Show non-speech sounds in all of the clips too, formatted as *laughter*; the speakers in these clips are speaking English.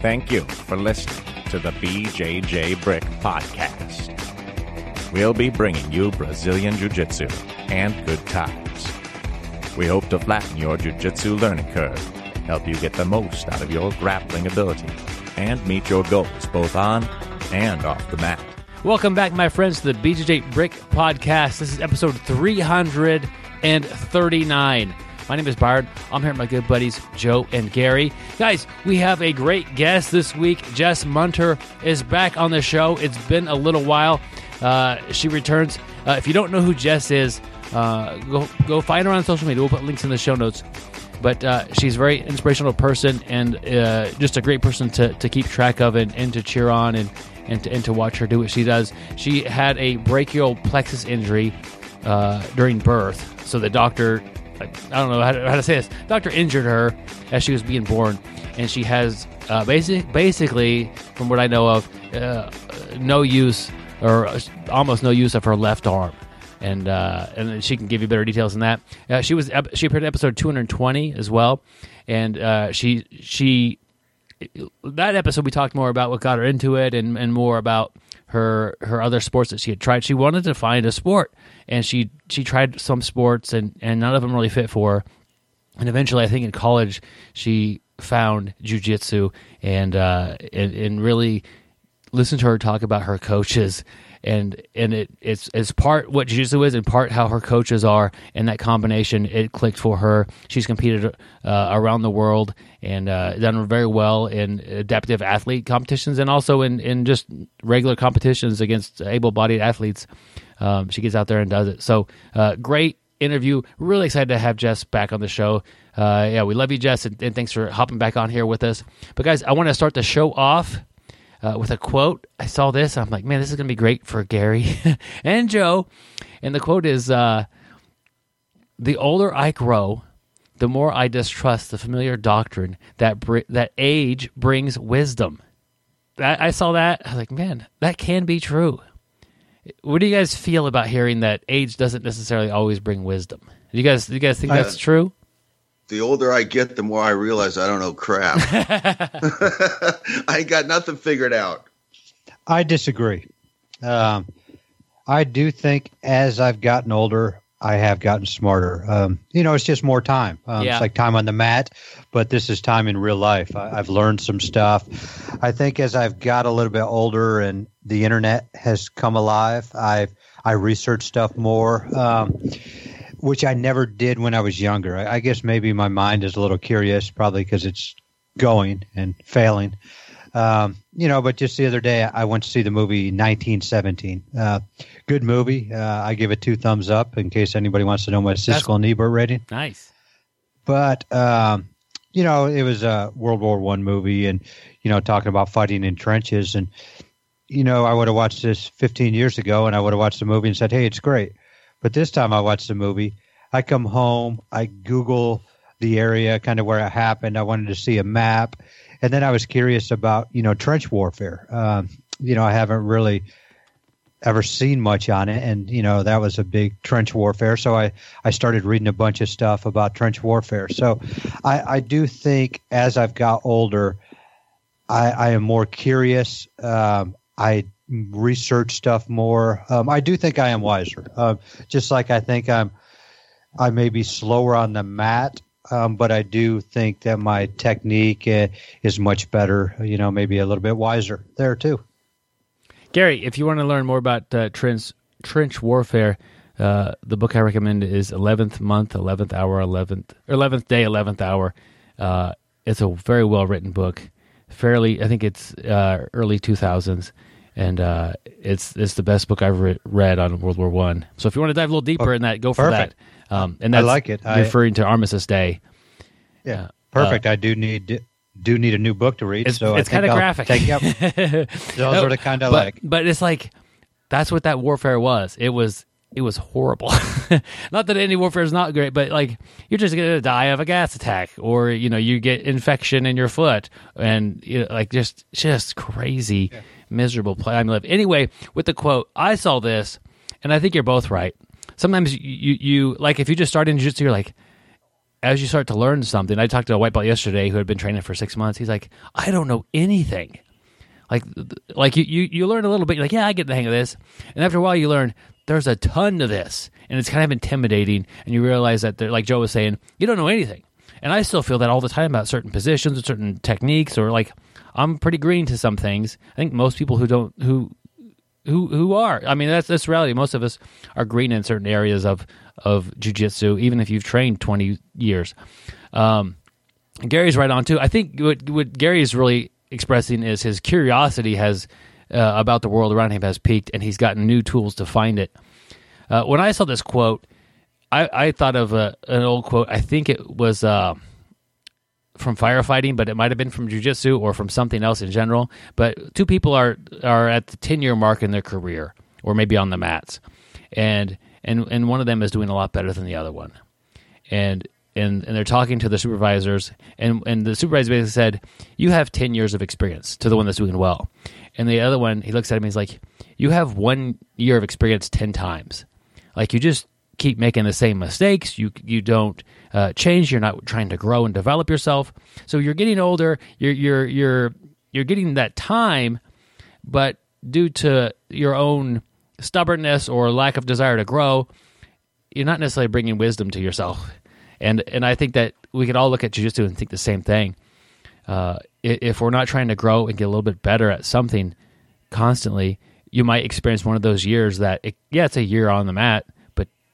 Thank you for listening to the BJJ Brick Podcast. We'll be bringing you Brazilian Jiu Jitsu and good times. We hope to flatten your Jiu Jitsu learning curve, help you get the most out of your grappling ability, and meet your goals both on and off the mat. Welcome back, my friends, to the BJJ Brick Podcast. This is episode 339. My name is Byron. I'm here with my good buddies Joe and Gary. Guys, we have a great guest this week. Jess Munter is back on the show. It's been a little while. Uh, she returns. Uh, if you don't know who Jess is, uh, go go find her on social media. We'll put links in the show notes. But uh, she's a very inspirational person and uh, just a great person to, to keep track of and, and to cheer on and, and, to, and to watch her do what she does. She had a brachial plexus injury uh, during birth. So the doctor I don't know how to, how to say this. Doctor injured her as she was being born, and she has uh, basic, basically, from what I know of, uh, no use or almost no use of her left arm. And uh, and she can give you better details than that. Uh, she was she appeared in episode 220 as well, and uh, she she that episode we talked more about what got her into it and, and more about her her other sports that she had tried. She wanted to find a sport, and she she tried some sports, and and none of them really fit for her. And eventually, I think in college, she found jujitsu and uh, and and really listened to her talk about her coaches and and it it's it's part what jiu-jitsu is and part how her coaches are. And that combination it clicked for her. She's competed uh, around the world and uh, done very well in adaptive athlete competitions and also in in just regular competitions against able-bodied athletes. Um, she gets out there and does it. So uh, great interview. Really excited to have jess back on the show. Uh, yeah we love you jess and, and thanks for hopping back on here with us. But guys i want to start the show off uh, with a quote. I saw this. I'm like, man, this is going to be great for Gary *laughs* and Joe. And the quote is uh, The older I grow, the more I distrust the familiar doctrine that, br- that age brings wisdom. I-, I saw that. I was like, man, that can be true. What do you guys feel about hearing that age doesn't necessarily always bring wisdom? Do you guys, do you guys think that's true? The older I get, the more I realize I don't know crap. *laughs* *laughs* I ain't got nothing figured out. I disagree. Um, I do think as I've gotten older, I have gotten smarter. Um, you know, it's just more time. Um, Yeah. It's like time on the mat, but this is time in real life. I, I've learned some stuff. I think as I've got a little bit older and the internet has come alive, I've I research stuff more. Um, which I never did when I was younger. I, I guess maybe my mind is a little curious, probably because it's going and failing. Um, you know, but just the other day, I went to see the movie 1917. Uh, good movie. Uh, I give it two thumbs up in case anybody wants to know my Siskel and Ebert rating. Nice. But um, you know, it was a World War One movie, and you know, talking about fighting in trenches, and you know, I would have watched this 15 years ago, and I would have watched the movie and said, "Hey, it's great." But this time, I watched the movie. I come home, I Google the area, kind of where it happened. I wanted to see a map, and then I was curious about you know trench warfare. Um, you know, I haven't really ever seen much on it and you know that was a big trench warfare so i i started reading a bunch of stuff about trench warfare so i i do think as i've got older i i am more curious um i research stuff more um i do think i am wiser um just like i think i'm i may be slower on the mat um, but I do think that my technique uh, is much better. You know, maybe a little bit wiser there too. Gary, if you want to learn more about uh, trench trench warfare, uh, the book I recommend is Eleventh Month, Eleventh Hour, Eleventh Eleventh Day, Eleventh Hour. Uh, it's a very well written book. Fairly, I think it's uh, early two thousands, and uh, it's it's the best book I've re- read on World War One. So if you want to dive a little deeper Oh, in that, go for perfect. that. Um, and I that's like it. I- referring to Armistice Day. Yeah, Uh, perfect. I do need do need a new book to read. It's so it's kind of graphic. Take, yep, *laughs* those are the kind I but, like. But it's like that's what that warfare was. It was it was horrible. *laughs* not that any warfare is not great, but like you're just gonna die of a gas attack, or you know you get infection in your foot, and you know, like just just crazy, miserable time to live. Anyway, with the quote, I saw this, and I think you're both right. Sometimes you you, you like if you just start in jiu-jitsu, you're like. as you start to learn something, I talked to a white belt yesterday who had been training for six months. He's like, I don't know anything. Like, like you, you, you learn a little bit. You're like, yeah, I get the hang of this. And after a while, you learn there's a ton to this, and it's kind of intimidating. And you realize that, like Joe was saying, you don't know anything. And I still feel that all the time about certain positions or certain techniques, or like I'm pretty green to some things. I think most people who don't who who who are. I mean, that's that's reality. Most of us are green in certain areas of of jujitsu, even if you've trained 20 years. Um, Gary's right on too. I think what what Gary is really expressing is his curiosity has uh, about the world around him has peaked, and he's gotten new tools to find it. Uh, when I saw this quote, I, I thought of a, an old quote. I think it was. Uh, from firefighting, but it might have been from jujitsu or from something else in general. But two people are are at the ten year mark in their career, or maybe on the mats, and and and one of them is doing a lot better than the other one, and and and they're talking to the supervisors, and and the supervisor basically said, "You have ten years of experience." To the one that's doing well, and the other one, he looks at him, he's like, "You have one year of experience ten times, like you just." Keep making the same mistakes you you don't uh, change. You're not trying to grow and develop yourself. So you're getting older. You're you're you're you're getting that time, but due to your own stubbornness or lack of desire to grow, you're not necessarily bringing wisdom to yourself. And and I think that we can all look at jujitsu and think the same thing. Uh, if we're not trying to grow and get a little bit better at something constantly, you might experience one of those years that it, yeah, it's a year on the mat,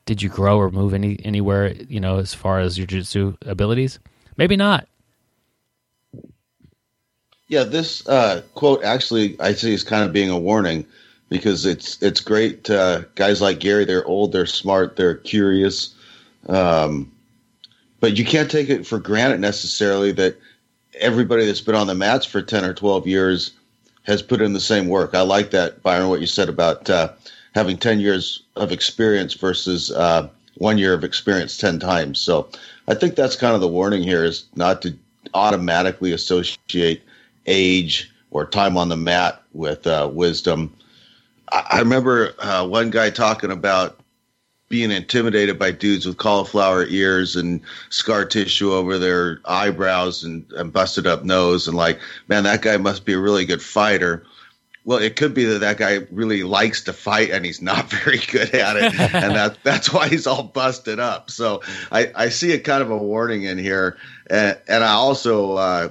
did you grow or move any anywhere you know as far as your jiu-jitsu abilities? Maybe not. Yeah this uh, quote actually i see is kind of being a warning because it's it's great uh, guys like gary they're old they're smart they're curious um, but you can't take it for granted necessarily that everybody that's been on the mats for 10 or 12 years has put in the same work. I like that byron what you said about uh, having 10 years of experience versus uh, one year of experience 10 times. So I think that's kind of the warning here is not to automatically associate age or time on the mat with uh, wisdom. I, I remember uh, one guy talking about being intimidated by dudes with cauliflower ears and scar tissue over their eyebrows and, and busted up nose and like, man, that guy must be a really good fighter well, it could be that that guy really likes to fight and he's not *laughs* very good at it, and that *laughs* that's why he's all busted up. So I, I see a kind of a warning in here, and, and I also uh,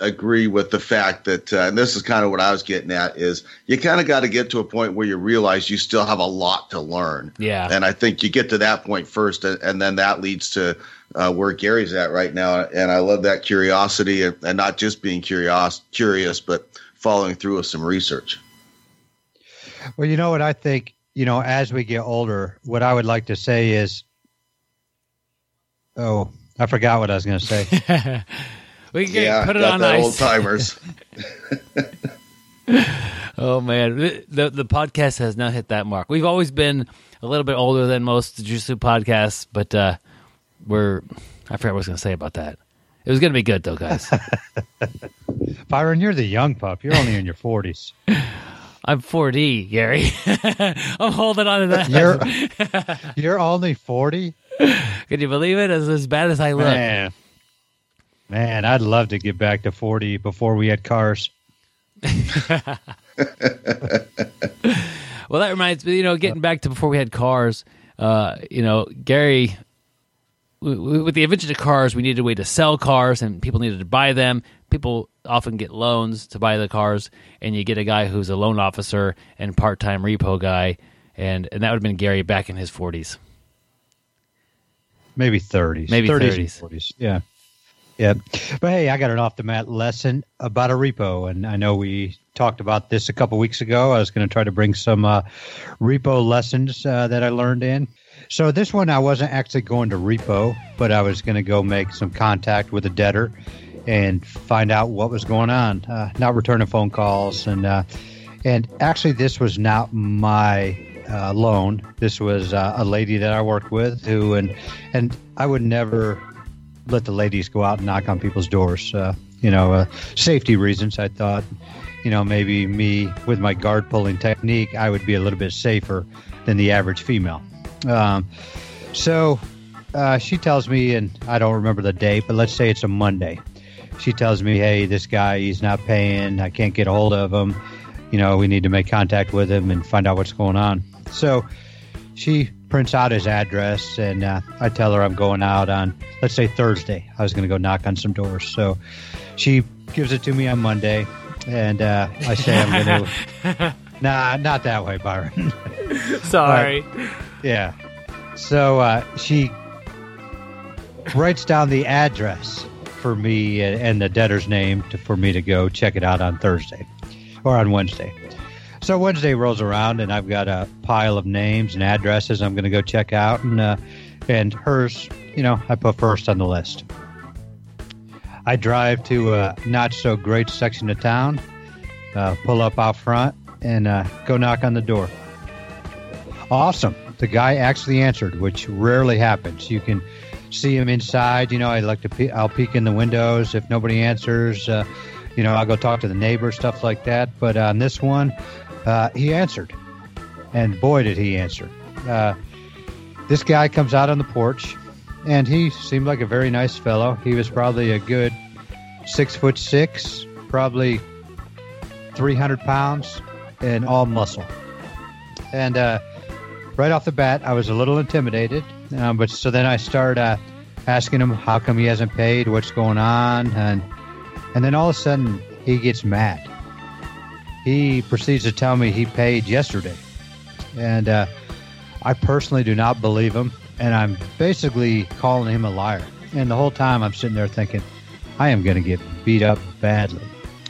agree with the fact that, uh, and this is kind of what I was getting at, is you kind of got to get to a point where you realize you still have a lot to learn. Yeah, and I think you get to that point first, and, and then that leads to uh, where Gary's at right now, and I love that curiosity and, and not just being curious, curious, but following through with some research. Well, you know what I think, you know, as we get older, what I would like to say is, oh, I forgot what I was going to say. *laughs* we can yeah, put it on ice. Old timers. *laughs* *laughs* oh man, the the podcast has now hit that mark. We've always been a little bit older than most Jiu-Jitsu podcasts, but uh, we're I forgot what I was going to say about that. It was going to be good though, guys. *laughs* Byron, you're the young pup. You're only in your 40s. *laughs* I'm 40, Gary. *laughs* I'm holding on to that. You're, you're only 40? Can you believe it? As, as bad as I look. Man. Man, I'd love to get back to 40 before we had cars. well, that reminds me, you know, getting back to before we had cars, uh, you know, Gary with the invention of cars, we needed a way to sell cars, and people needed to buy them. People often get loans to buy the cars, and you get a guy who's a loan officer and part-time repo guy, and and that would have been Gary back in his forties, maybe thirties, maybe thirties, forties, yeah, yeah. But hey, I got an off the mat lesson about a repo, and I know we talked about this a couple weeks ago. I was going to try to bring some uh, repo lessons uh, that I learned in. So this one, I wasn't actually going to repo, but I was going to go make some contact with a debtor and find out what was going on. Uh, not returning phone calls, and uh, and actually, this was not my uh, loan. This was uh, a lady that I worked with who, and and I would never let the ladies go out and knock on people's doors. Uh, you know, uh, safety reasons. I thought, you know, maybe me with my guard pulling technique, I would be a little bit safer than the average female. Um, so uh, she tells me, and I don't remember the date, but let's say it's a Monday. She tells me, hey, this guy, he's not paying. I can't get a hold of him. You know, we need to make contact with him and find out what's going on. So she prints out his address, and uh, I tell her I'm going out on, let's say Thursday. I was going to go knock on some doors. So she gives it to me on Monday, and uh, I say I'm going *laughs* to. nah, not that way, Byron. Sorry. Yeah. So uh, she writes down the address for me and, the debtor's name to, for me to go check it out on Thursday or on Wednesday. So Wednesday rolls around and I've got a pile of names and addresses I'm going to go check out and uh, and hers, you know, I put first on the list. I drive to a not so great section of town, uh, pull up out front, and uh, go knock on the door. Awesome. The guy actually answered, which rarely happens. You can see him inside. You know, I like to. Pe- I'll peek in the windows if nobody answers. Uh, you know, I'll go talk to the neighbor, stuff like that. But on this one, uh, he answered, and boy, did he answer. Uh, this guy comes out on the porch, and he seemed like a very nice fellow. He was probably a good six foot six, probably three hundred pounds, and all muscle. And uh, right off the bat, I was a little intimidated. Um, but so then I start uh, asking him how come he hasn't paid, what's going on, and and then all of a sudden he gets mad. He proceeds to tell me he paid yesterday, and uh, I personally do not believe him, and I'm basically calling him a liar. And the whole time I'm sitting there thinking, I am going to get beat up badly.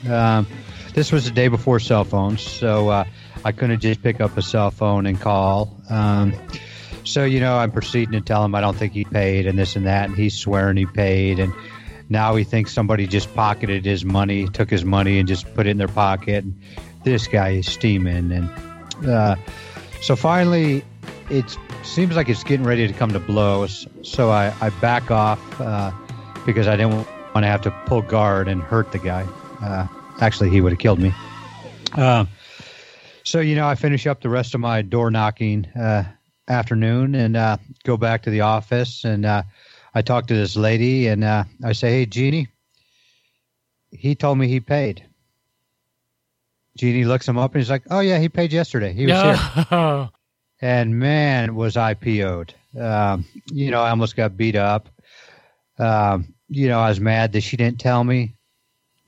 Um, this was the day before cell phones, so uh, I couldn't just pick up a cell phone and call. Um, so, you know, I'm proceeding to tell him I don't think he paid and this and that. And he's swearing he paid. And now he thinks somebody just pocketed his money, took his money and just put it in their pocket. And this guy is steaming. And uh, so finally, it seems like it's getting ready to come to blows. So I, I back off uh, because I didn't want to have to pull guard and hurt the guy. Uh, actually, he would have killed me. So, you know, I finish up the rest of my door knocking uh, afternoon and uh, go back to the office. And uh, I talk to this lady and uh, I say, Hey, Jeannie, he told me he paid. Jeannie looks him up and he's like, Oh, yeah, he paid yesterday. He was here. *laughs* And man, was I PO'd. Um, you know, I almost got beat up. Um, you know, I was mad that she didn't tell me.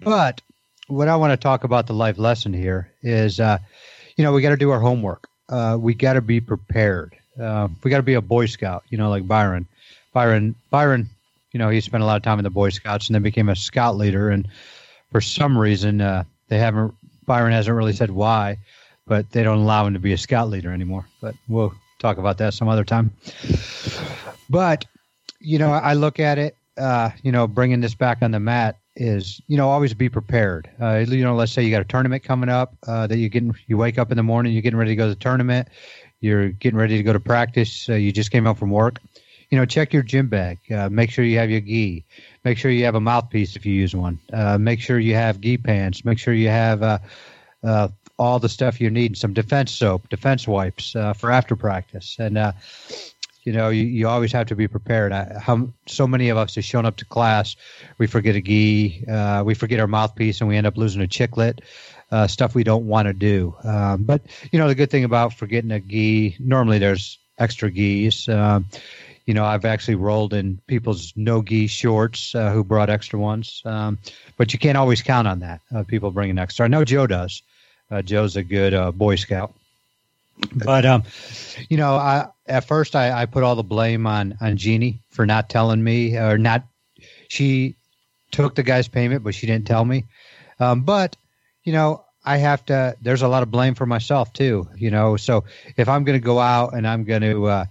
But what I want to talk about the life lesson here is, uh, you know, we got to do our homework. Uh, we got to be prepared. Uh, we got to be a Boy Scout, you know, like Byron. Byron, Byron, you know, he spent a lot of time in the Boy Scouts and then became a scout leader. And for some reason, uh, they haven't, Byron hasn't really said why, but they don't allow him to be a scout leader anymore. But we'll talk about that some other time. But, you know, I look at it, uh, you know, bringing this back on the mat is you know always be prepared. Uh, you know, let's say you got a tournament coming up uh, that you getting you wake up in the morning, you're getting ready to go to the tournament, you're getting ready to go to practice, uh, you just came home from work. You know, check your gym bag. Uh, make sure you have your gi. Make sure you have a mouthpiece if you use one. Uh, make sure you have gi pants. Make sure you have uh, all the stuff you need. Some defense soap, defense wipes for after practice, and you know you, you always have to be prepared. I, how so many of us have shown up to class, we forget a gi, uh, we forget our mouthpiece, and we end up losing a chiclet. Uh, stuff we don't want to do. Um, but you know the good thing about forgetting a gi, normally there's extra gis. Um, you know, I've actually rolled in people's no gi shorts uh, who brought extra ones, um, but you can't always count on that. Uh, people bringing extra. I know Joe does. Uh, Joe's a good uh, Boy Scout. But um, you know, I at first I, I put all the blame on on Jeannie for not telling me or not. She took the guy's payment, but she didn't tell me. Um, but you know, I have to. There's a lot of blame for myself too. You know, so if I'm going to go out and I'm going to uh,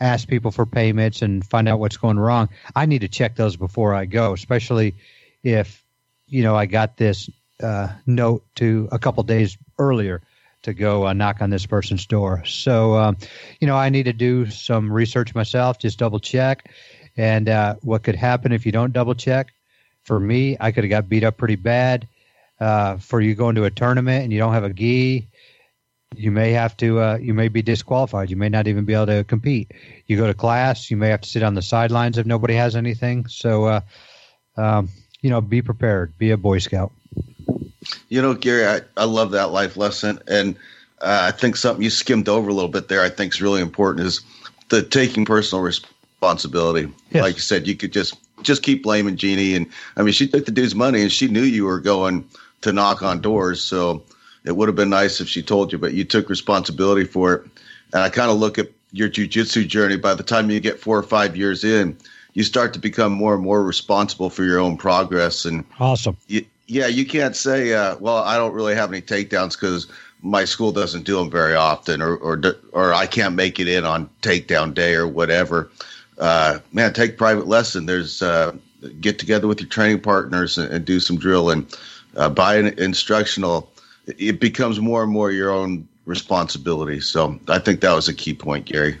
ask people for payments and find out what's going wrong, I need to check those before I go, especially if you know I got this uh, note to a couple days earlier to go uh, knock on this person's door. So, um, you know, I need to do some research myself, just double check. And uh, what could happen if you don't double check? For me, I could have got beat up pretty bad. Uh, for you going to a tournament and you don't have a gi, you may have to uh, you may be disqualified you may not even be able to compete you go to class you may have to sit on the sidelines if nobody has anything so uh, um, you know be prepared be a boy scout You know, Gary, I, I love that life lesson. And uh, I think something you skimmed over a little bit there, I think is really important is the taking personal responsibility. Yes. Like you said, you could just just keep blaming Jeannie. And I mean, she took the dude's money and she knew you were going to knock on doors. So it would have been nice if she told you, but you took responsibility for it. And I kind of look at your jujitsu journey. By the time you get four or five years in, you start to become more and more responsible for your own progress. And awesome you, yeah, you can't say, uh, well, I don't really have any takedowns because my school doesn't do them very often, or or or I can't make it in on takedown day or whatever. Uh, man, take private lesson. There's uh, get together with your training partners and, and do some drilling. Uh, buy an instructional. It becomes more and more your own responsibility. So I think that was a key point, Gary.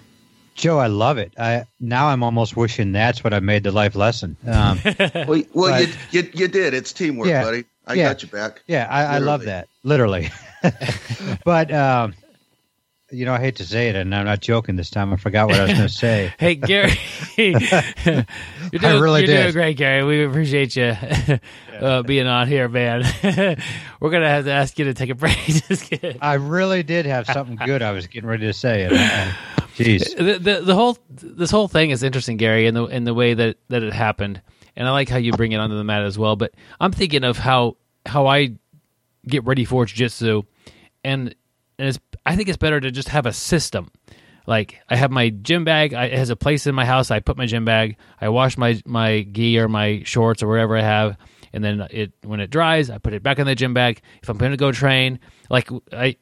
Joe i love it i now i'm almost wishing that's what i made the life lesson um, *laughs* Well, well, But- you, you you did. It's teamwork, Yeah, buddy. I yeah. got you back. Yeah, I, I love that. Literally. *laughs* but um, you know, I hate to say it, and I'm not joking this time. I forgot what I was going *laughs* to say. Hey, Gary, you're doing, I really you're did. doing great, Gary. We appreciate you uh, being on here, man. We're gonna have to ask you to take a break. I really did have something good I was getting ready to say. And, uh, Jeez. the, the the whole this whole thing is interesting, Gary, in the in the way that that it happened, and I like how you bring it onto the mat as well. But I'm thinking of how how I get ready for jiu-jitsu, and and it's I think it's better to just have a system. Like I have my gym bag. I, it has a place in my house. I put my gym bag. I wash my my gi or my shorts or whatever I have, and then it when it dries, I put it back in the gym bag. If I'm going to go train, like I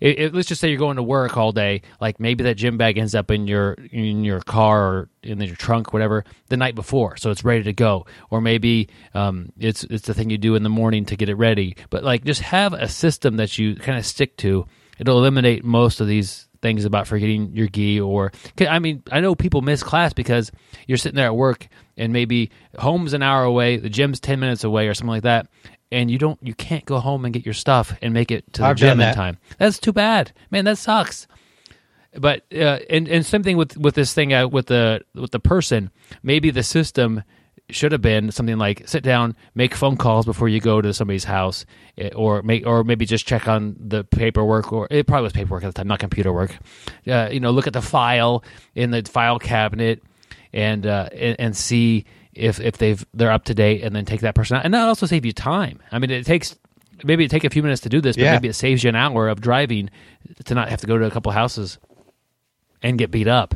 it, it- let's just say you're going to work all day like maybe that gym bag ends up in your in your car or in your trunk whatever the night before so it's ready to go. Or maybe um, it's it's the thing you do in the morning to get it ready. But like just have a system that you kind of stick to. It'll eliminate most of these things about forgetting your gi or i mean i know people miss class because you're sitting there at work and maybe home's an hour away the gym's 10 minutes away or something like that and you don't you can't go home and get your stuff and make it to the I've gym in time. That's too bad. Man that sucks. But uh, and and same thing with with this thing uh, with the with the person. Maybe the system should have been something like sit down make phone calls before you go to somebody's house eh, or make or maybe just check on the paperwork or it probably was paperwork at the time not computer work. Uh, you know look at the file in the file cabinet and uh, and, and see if if they've they're up to date and then take that person out and that also save you time i mean it takes maybe it take a few minutes to do this but Yeah. maybe it saves you an hour of driving to not have to go to a couple houses and get beat up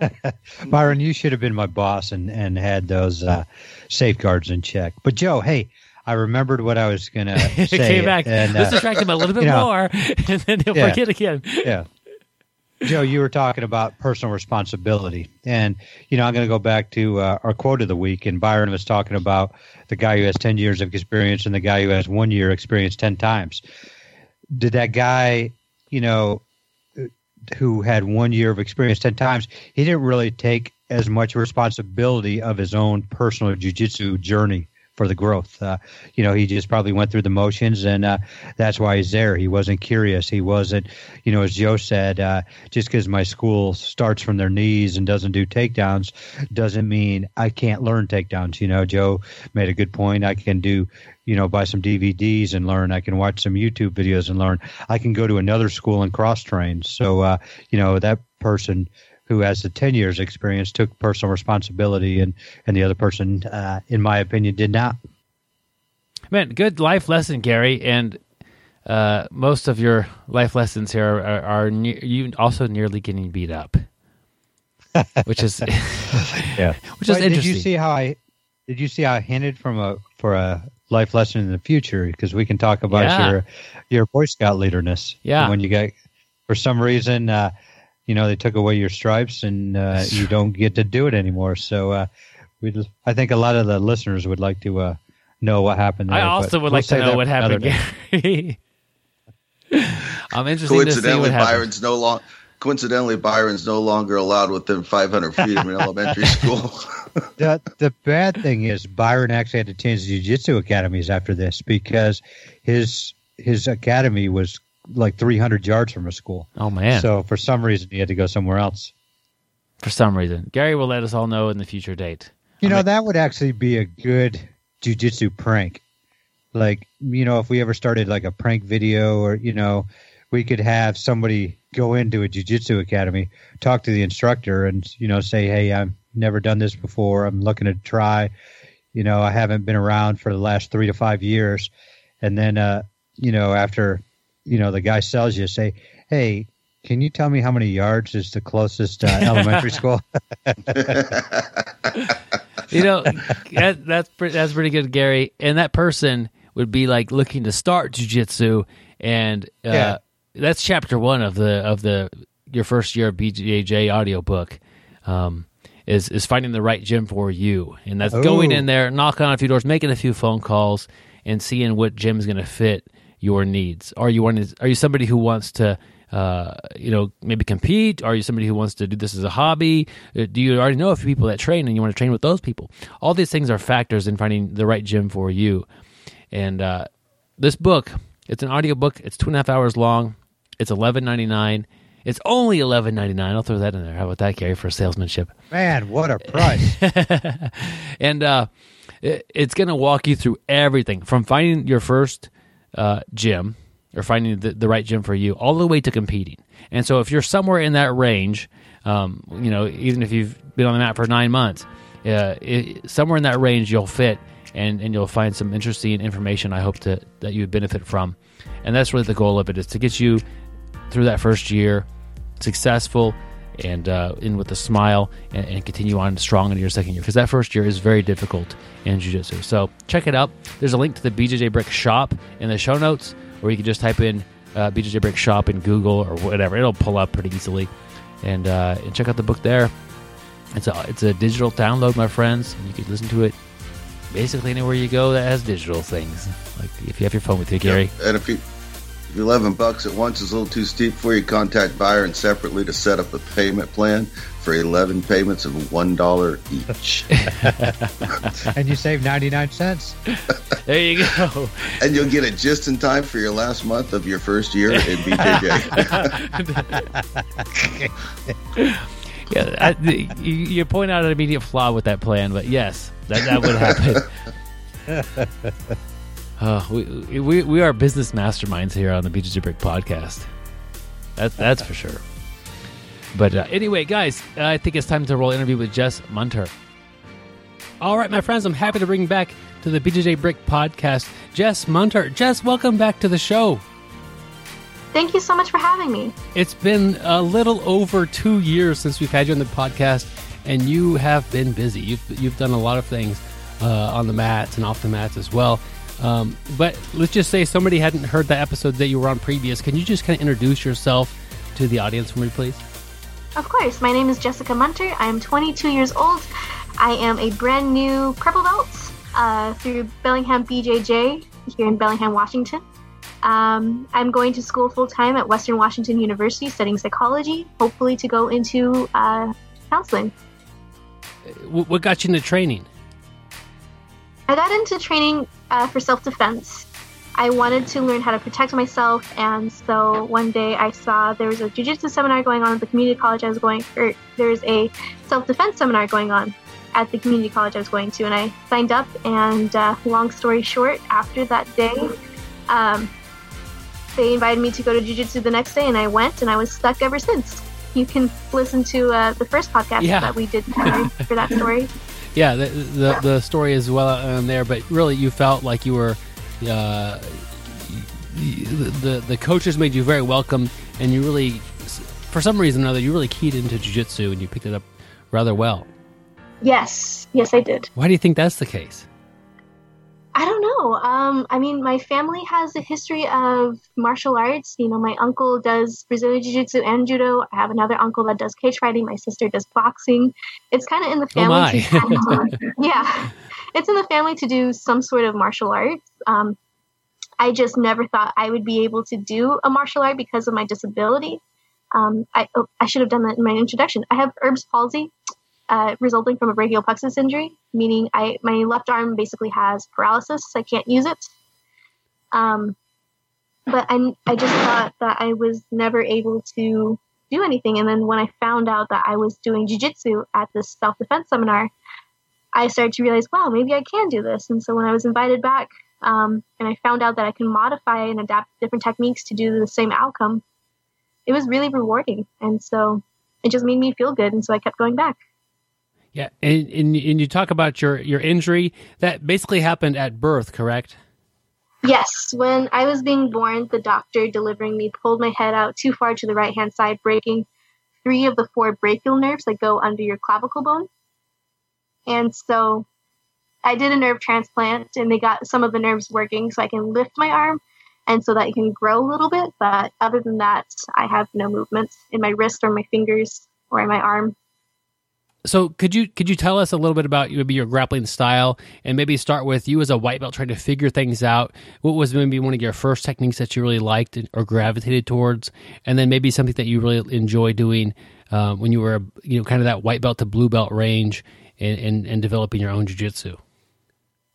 *laughs* Byron, you should have been my boss and, and had those uh, safeguards in check. But Joe, hey, I remembered what I was going *laughs* to say. it came back And, let's uh, distract him a little *laughs* bit you know, more and then he'll yeah. forget again yeah. Joe, you were talking about personal responsibility. And, you know, I'm going to go back to uh, our quote of the week. And Byron was talking about the guy who has 10 years of experience and the guy who has one year experience 10 times. Did that guy, you know, who had one year of experience 10 times, he didn't really take as much responsibility of his own personal jujitsu journey for the growth. Uh, you know, he just probably went through the motions, and uh, that's why he's there. He wasn't curious. He wasn't, you know, as Joe said, uh, just because my school starts from their knees and doesn't do takedowns doesn't mean I can't learn takedowns. You know, Joe made a good point. I can do, you know, buy some DVDs and learn. I can watch some YouTube videos and learn. I can go to another school and cross train. So, uh, you know, that person who has the 10 years experience took personal responsibility and, and the other person, uh, in my opinion, did not. man good life lesson gary and uh, most of your life lessons here are, are, are ne- you also nearly getting beat up *laughs* which is *laughs* Yeah. *laughs* which is But interesting Did you see how I did you see how I hinted from a for a life lesson in the future? Because we can talk about Yeah. your your Boy Scout leaderness. Yeah. When you got for some reason, uh, you know, they took away your stripes and uh, you don't get to do it anymore. So uh, we just, I think a lot of the listeners would like to uh, know what happened. There, I also would we'll like to know what happened. Gary. *laughs* I'm interested to see Coincidentally, what happened. Byron's no long. Coincidentally, Byron's no longer allowed within 500 feet of an elementary *laughs* school. the the bad thing is Byron actually had to change the jiu-jitsu academies after this because his his academy was like 300 yards from a school. Oh man! So for some reason, he had to go somewhere else. For some reason, Gary will let us all know in the future date. You I know, mean- that would actually be a good jujitsu prank. Like, you know, if we ever started like a prank video or, you know, we could have somebody go into a jujitsu academy, talk to the instructor and, you know, say, Hey, I've never done this before. I'm looking to try. You know, I haven't been around for the last three to five years. And then, uh, you know, after, you know, the guy sells you, say, Hey, can you tell me how many yards is the closest uh, elementary *laughs* school? you know that, that's pretty, that's pretty good, Gary. And that person would be like looking to start jujitsu, and uh, Yeah. that's chapter one of the of the your first year of BJJ audiobook. Um, is is finding the right gym for you, and that's going in there, knocking on a few doors, making a few phone calls, and seeing what gym's going to fit your needs. Are you one? Are you somebody who wants to? Uh, you know, maybe compete? Are you somebody who wants to do this as a hobby? Uh, Do you already know a few people that train and you want to train with those people? All these things are factors in finding the right gym for you. And uh, this book, it's an audiobook. It's two and a half hours long. It's eleven ninety nine. It's only eleven ninety nine. I'll throw that in there. How about that, Gary, for salesmanship? Man, what a price. *laughs* and uh, it, it's going to walk you through everything from finding your first uh, gym or finding the, the right gym for you, all the way to competing. And so, if you're somewhere in that range, um, you know, even if you've been on the mat for nine months, uh, it, somewhere in that range, you'll fit, and, and you'll find some interesting information. I hope to, that you benefit from, and that's really the goal of it: is to get you through that first year successful and uh, in with a smile and, and continue on strong into your second year. Because that first year is very difficult in jiu-jitsu. So check it out. There's a link to the bjj brick shop in the show notes or you can just type in uh, bjj brick shop in google or whatever. It'll pull up pretty easily. And, uh, and check out the book there. It's a, it's a digital download my friends. And you can listen to it basically anywhere you go that has digital things. Like if you have your phone with you gary. And if you 11 bucks at once is a little too steep for you, contact Byron separately to set up a payment plan for 11 payments of $1 each. *laughs* and you save 99 cents. there you go and you'll get it just in time for your last month of your first year in BJJ. *laughs* Yeah, I, the, you, you point out an immediate flaw with that plan, but yes, that that would happen. *laughs* Uh, we, we we are business masterminds here on the BJJ Brick podcast. That's that's for sure. But uh, anyway, guys, I think it's time to roll interview with Jess Munter. All right, my friends, I'm happy to bring back to the BJJ Brick podcast Jess Munter. Jess, welcome back to the show. Thank you so much for having me. It's been a little over two years since we've had you on the podcast, and you have been busy. You've you've done a lot of things uh, on the mats and off the mats as well. Um, but let's just say somebody hadn't heard the episode that you were on previous. Can you just kind of introduce yourself to the audience for me, please? Of course, my name is Jessica Munter. I am 22 years old. I am a brand new purple belt uh, through Bellingham BJJ here in Bellingham, Washington. Um, I'm going to school full time at Western Washington University studying psychology, hopefully to go into uh, counseling. What got you into training? I got into training uh, for self defense. I wanted to learn how to protect myself, and so one day I saw there was a jujitsu seminar going on at the community college I was going, or there was a self defense seminar going on at the community college I was going to, and I signed up. And uh, long story short, after that day, um, they invited me to go to jujitsu the next day, and I went, and I was stuck ever since. You can listen to uh, the first podcast Yeah. that we did for that story. *laughs* Yeah, the the, the story is well on there, but really, you felt like you were. Uh, the the coaches made you very welcome, and you really, for some reason or another, you really keyed into jujitsu and you picked it up rather well. Yes, yes, I did. Why do you think that's the case? I don't know. Um, I mean, my family has a history of martial arts. You know, my uncle does Brazilian Jiu Jitsu and Judo. I have another uncle that does cage fighting. My sister does boxing. It's kind of in the Oh family. kind of- *laughs* yeah, it's in the family to do some sort of martial arts. Um, I just never thought I would be able to do a martial art because of my disability. Um, I, oh, I should have done that in my introduction. I have Erb's palsy, uh, resulting from a brachial plexus injury, meaning I my left arm basically has paralysis. I can't use it. Um, but I, I just thought that I was never able to do anything. And then when I found out that I was doing jujitsu at this self defense seminar, I started to realize, wow, maybe I can do this. And so when I was invited back um, and I found out that I can modify and adapt different techniques to do the same outcome, it was really rewarding. And so it just made me feel good. And so I kept going back. Yeah, and, and and you talk about your your injury that basically happened at birth, correct? Yes, when I was being born, the doctor delivering me pulled my head out too far to the right hand side, breaking three of the four brachial nerves that go under your clavicle bone. And so I did a nerve transplant and they got some of the nerves working so I can lift my arm and so that it can grow a little bit. But other than that, I have no movement in my wrist or my fingers or in my arm. So could you could you tell us a little bit about maybe your grappling style and maybe start with you as a white belt trying to figure things out? What was maybe one of your first techniques that you really liked or gravitated towards, and then maybe something that you really enjoy doing uh, when you were you know kind of that white belt to blue belt range and and, and developing your own jiu-jitsu?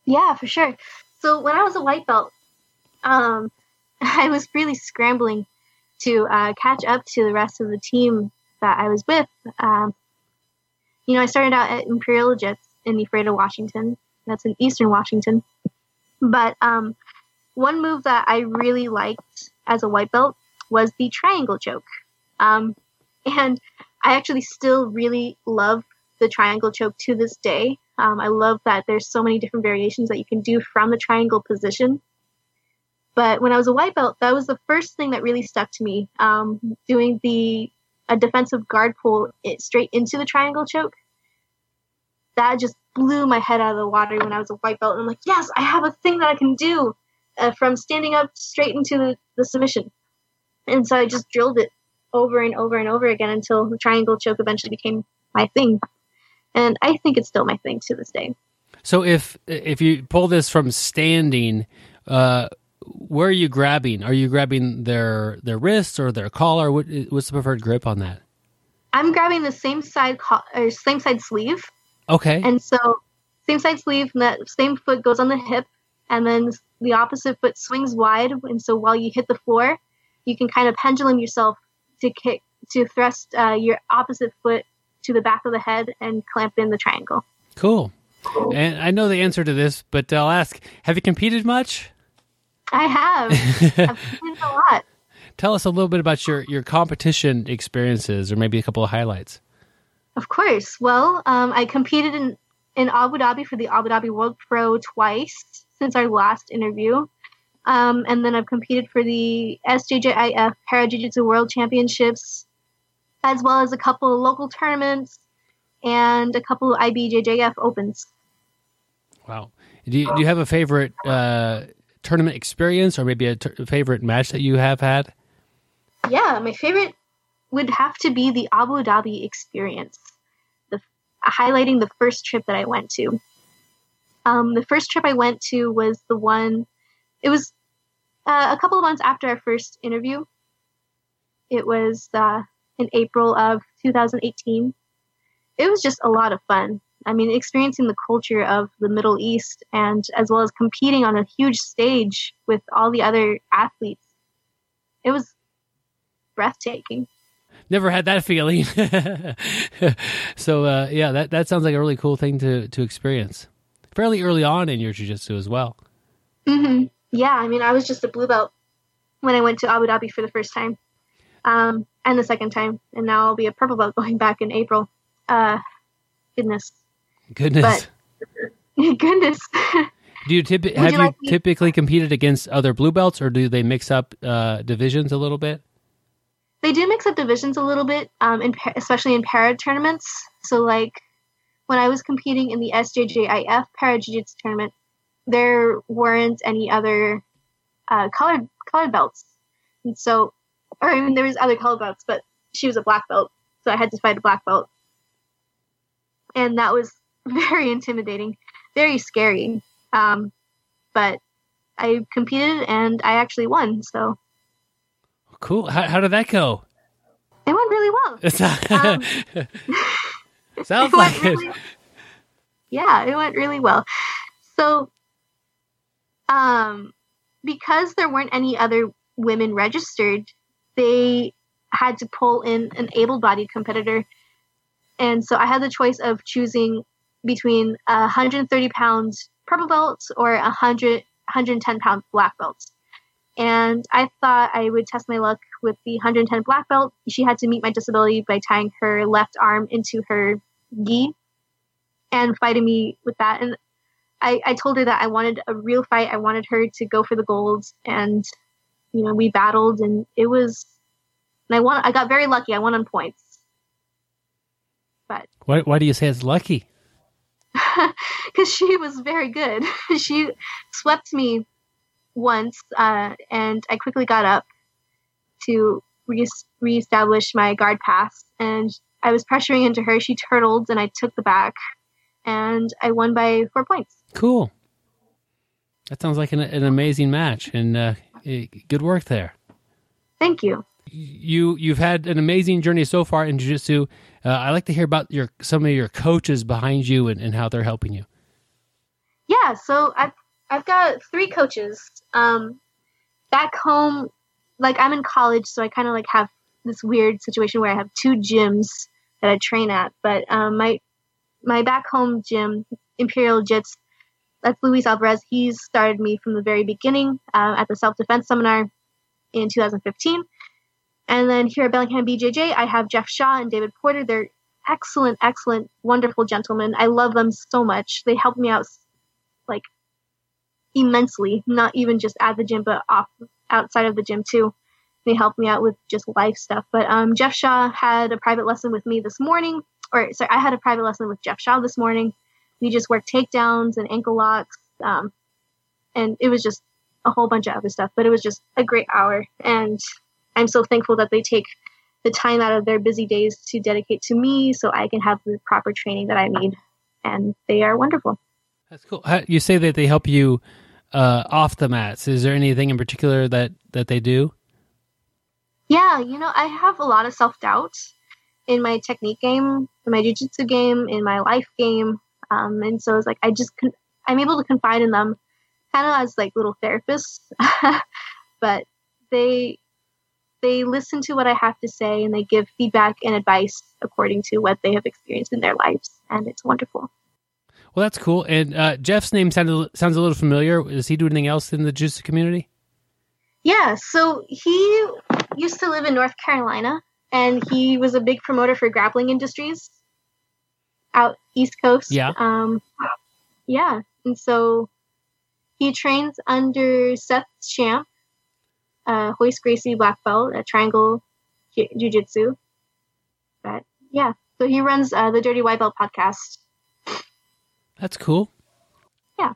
Yeah, for sure. So when I was a white belt, um, *laughs* I was really scrambling to uh, catch up to the rest of the team that I was with. Um, you know, I started out at Imperial Jiu in the Ephrata, Washington. That's in Eastern Washington. But um, one move that I really liked as a white belt was the triangle choke. Um, and I actually still really love the triangle choke to this day. Um, I love that there's so many different variations that you can do from the triangle position. But when I was a white belt, that was the first thing that really stuck to me. Um, doing the a defensive guard pull it straight into the triangle choke. That just blew my head out of the water when I was a white belt. And I'm like, yes, I have a thing that I can do uh, from standing up straight into the, the submission. And so I just drilled it over and over and over again until the triangle choke eventually became my thing. And I think it's still my thing to this day. So if if you pull this from standing, uh, where are you grabbing? Are you grabbing their their wrists or their collar? What, what's the preferred grip on that? I'm grabbing the same side co- or same side sleeve. Okay. And so same side sleeve, and that same foot goes on the hip, and then the opposite foot swings wide. And so while you hit the floor, you can kind of pendulum yourself to kick to thrust uh, your opposite foot to the back of the head and clamp in the triangle. Cool. And I know the answer to this, but I'll ask: Have you competed much? I have. *laughs* I've a lot. Tell us a little bit about your your competition experiences, or maybe a couple of highlights. Of course. Well, um, I competed in in Abu Dhabi for the Abu Dhabi World Pro twice since our last interview. Um, and then I've competed for the SJJIF Para Jiu Jitsu World Championships, as well as a couple of local tournaments and a couple of IBJJF Opens. Wow. Do you, do you have a favorite uh, tournament experience or maybe a t- favorite match that you have had? Yeah, my favorite would have to be the Abu Dhabi experience, the highlighting the first trip that I went to. Um, the first trip I went to was the one. It was uh, a couple of months after our first interview. It was uh, in April of 2018. It was just a lot of fun. I mean, experiencing the culture of the Middle East and as well as competing on a huge stage with all the other athletes. It was breathtaking. Never had that feeling. *laughs* so uh, yeah, that that sounds like a really cool thing to to experience. Fairly early on in your jiu-jitsu as well. hmm Yeah, I mean, I was just a blue belt when I went to Abu Dhabi for the first time, um, and the second time, and now I'll be a purple belt *laughs* going back in April. Uh, goodness, Goodness. but *laughs* goodness. do you have you like typically competed against other blue belts, or do they mix up uh, divisions a little bit? they do mix up divisions a little bit, um, in pa- especially in para tournaments. So, like when I was competing in the SJJIF para jiu-jitsu tournament, there weren't any other uh, colored colored belts, and so, or I mean, there was other colored belts, but she was a black belt, so I had to fight a black belt, and that was very intimidating, very scary. Um, but I competed and I actually won, so Cool. How, how did that go? it went really well. *laughs* Um, *laughs* Sounds *laughs* it like went it. really, yeah, it went really well. So, um, because there weren't any other women registered, they had to pull in an able-bodied competitor, and so I had the choice of choosing between a 130 pounds purple belt or a 100 110 pound black belt. And I thought I would test my luck with the 110 black belt. She had to meet my disability by tying her left arm into her gi and fighting me with that. And I, I told her that I wanted a real fight. I wanted her to go for the gold. And, you know, we battled and it was, and I won, I got very lucky. I won on points. But why, why do you say it's lucky? *laughs* Because she was very good. *laughs* she swept me once, uh, and I quickly got up to re- reestablish my guard pass. And I was pressuring into her. She turtled, and I took the back, and I won by four points. Cool. That sounds like an, an amazing match, and uh, good work there. Thank you. You you've had an amazing journey so far in jiu-jitsu. Uh, I like to hear about your some of your coaches behind you and, and how they're helping you. Yeah, so I've I've got three coaches. Um, back home, like I'm in college, so I kind of like have this weird situation where I have two gyms that I train at. But um, my my back home gym, Imperial Jits, that's Luis Alvarez. He's started me from the very beginning uh, at the self defense seminar in 2015. And then here at Bellingham BJJ, I have Jeff Shaw and David Porter. They're excellent, excellent, wonderful gentlemen. I love them so much. They help me out like immensely, not even just at the gym, but off outside of the gym too. They help me out with just life stuff. But um, Jeff Shaw had a private lesson with me this morning, or sorry, I had a private lesson with Jeff Shaw this morning. We just worked takedowns and ankle locks, um, and it was just a whole bunch of other stuff. But it was just a great hour, and I'm so thankful that they take the time out of their busy days to dedicate to me so I can have the proper training that I need. And they are wonderful. That's cool. You say that they help you uh, off the mats. Is there anything in particular that, that they do? Yeah, you know, I have a lot of self doubt in my technique game, in my jiu-jitsu game, in my life game. Um, and so it's like I just con- I'm able to confide in them kind of as like little therapists. *laughs* but they they listen to what I have to say and they give feedback and advice according to what they have experienced in their lives, and it's wonderful. Well, that's cool. And uh, Jeff's name sounds sounds a little familiar. Does he do anything else in the jiu community? Yeah, so he used to live in North Carolina, and he was a big promoter for grappling industries out East Coast. Yeah. Um, yeah, and so he trains under Seth Champ, uh, Royce Gracie black belt at Triangle Jiu Jitsu. But yeah, so he runs uh, the Dirty White Belt podcast. That's cool. Yeah.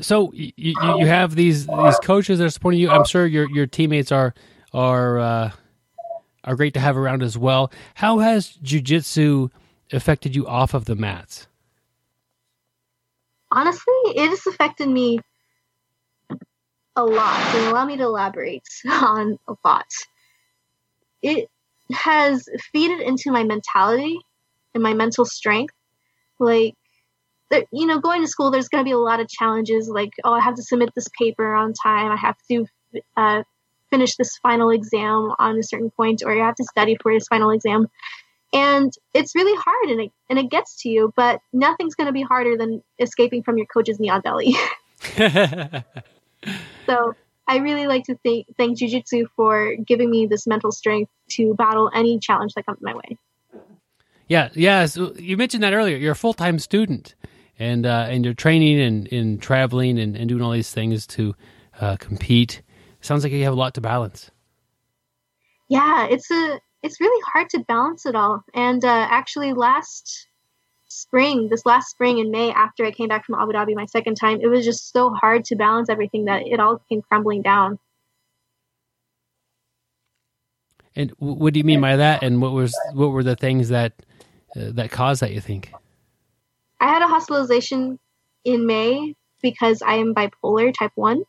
So you, you, you have these these coaches that are supporting you. I'm sure your your teammates are are uh, are great to have around as well. How has jujitsu affected you off of the mats? Honestly, it has affected me a lot. So allow me to elaborate *laughs* on a lot. It has feeded into my mentality and my mental strength. Like, you know, going to school, there's going to be a lot of challenges. Like, oh, I have to submit this paper on time. I have to uh, finish this final exam on a certain point, or you have to study for this final exam. And it's really hard, and it and it gets to you. But nothing's going to be harder than escaping from your coach's knee on belly. *laughs* *laughs* So I really like to thank thank Jiu-Jitsu for giving me this mental strength to battle any challenge that comes my way. Yeah, yeah. So you mentioned that earlier. You're a full time student, and uh, and you're training and, and traveling and, and doing all these things to uh, compete. Sounds like you have a lot to balance. Yeah, it's a it's really hard to balance it all. And uh, actually, last spring, this last spring in May, after I came back from Abu Dhabi my second time, it was just so hard to balance everything that it all came crumbling down. And what do you mean by that? And what was what were the things that uh, that caused that? You think? I had a hospitalization in May because I am bipolar type one,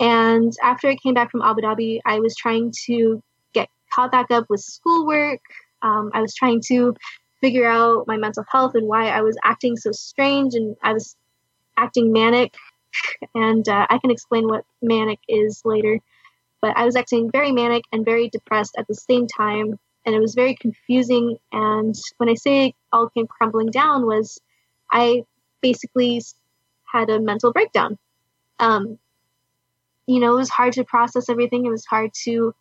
and after I came back from Abu Dhabi, I was trying to get caught back up with schoolwork. Um, I was trying to figure out my mental health and why I was acting so strange and I was acting manic. *laughs* And uh, I can explain what manic is later. but I was acting very manic and very depressed at the same time. And it was very confusing. And when I say all came crumbling down, was I basically had a mental breakdown. Um, you know, it was hard to process everything. It was hard to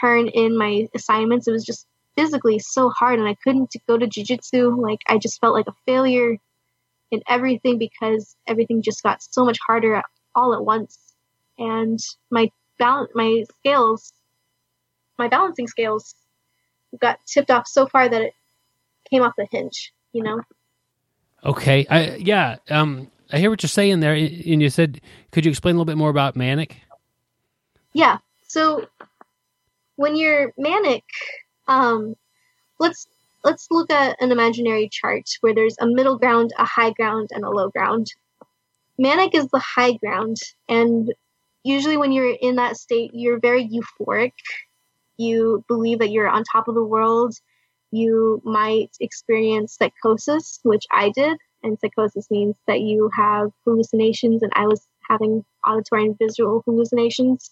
turn in my assignments. It was just physically so hard, and I couldn't go to jujitsu. Like I just felt like a failure in everything because everything just got so much harder all at once, and my balance, my scales, my balancing scales, got tipped off so far that it came off the hinge. You know. Okay. I yeah. Um. I hear what you're saying there, and you said, could you explain a little bit more about manic? Yeah. So when you're manic, um, let's let's look at an imaginary chart where there's a middle ground, a high ground, and a low ground. Manic is the high ground, and usually when you're in that state, you're very euphoric. You believe that you're on top of the world. You might experience psychosis, which I did and psychosis means that you have hallucinations and i was having auditory and visual hallucinations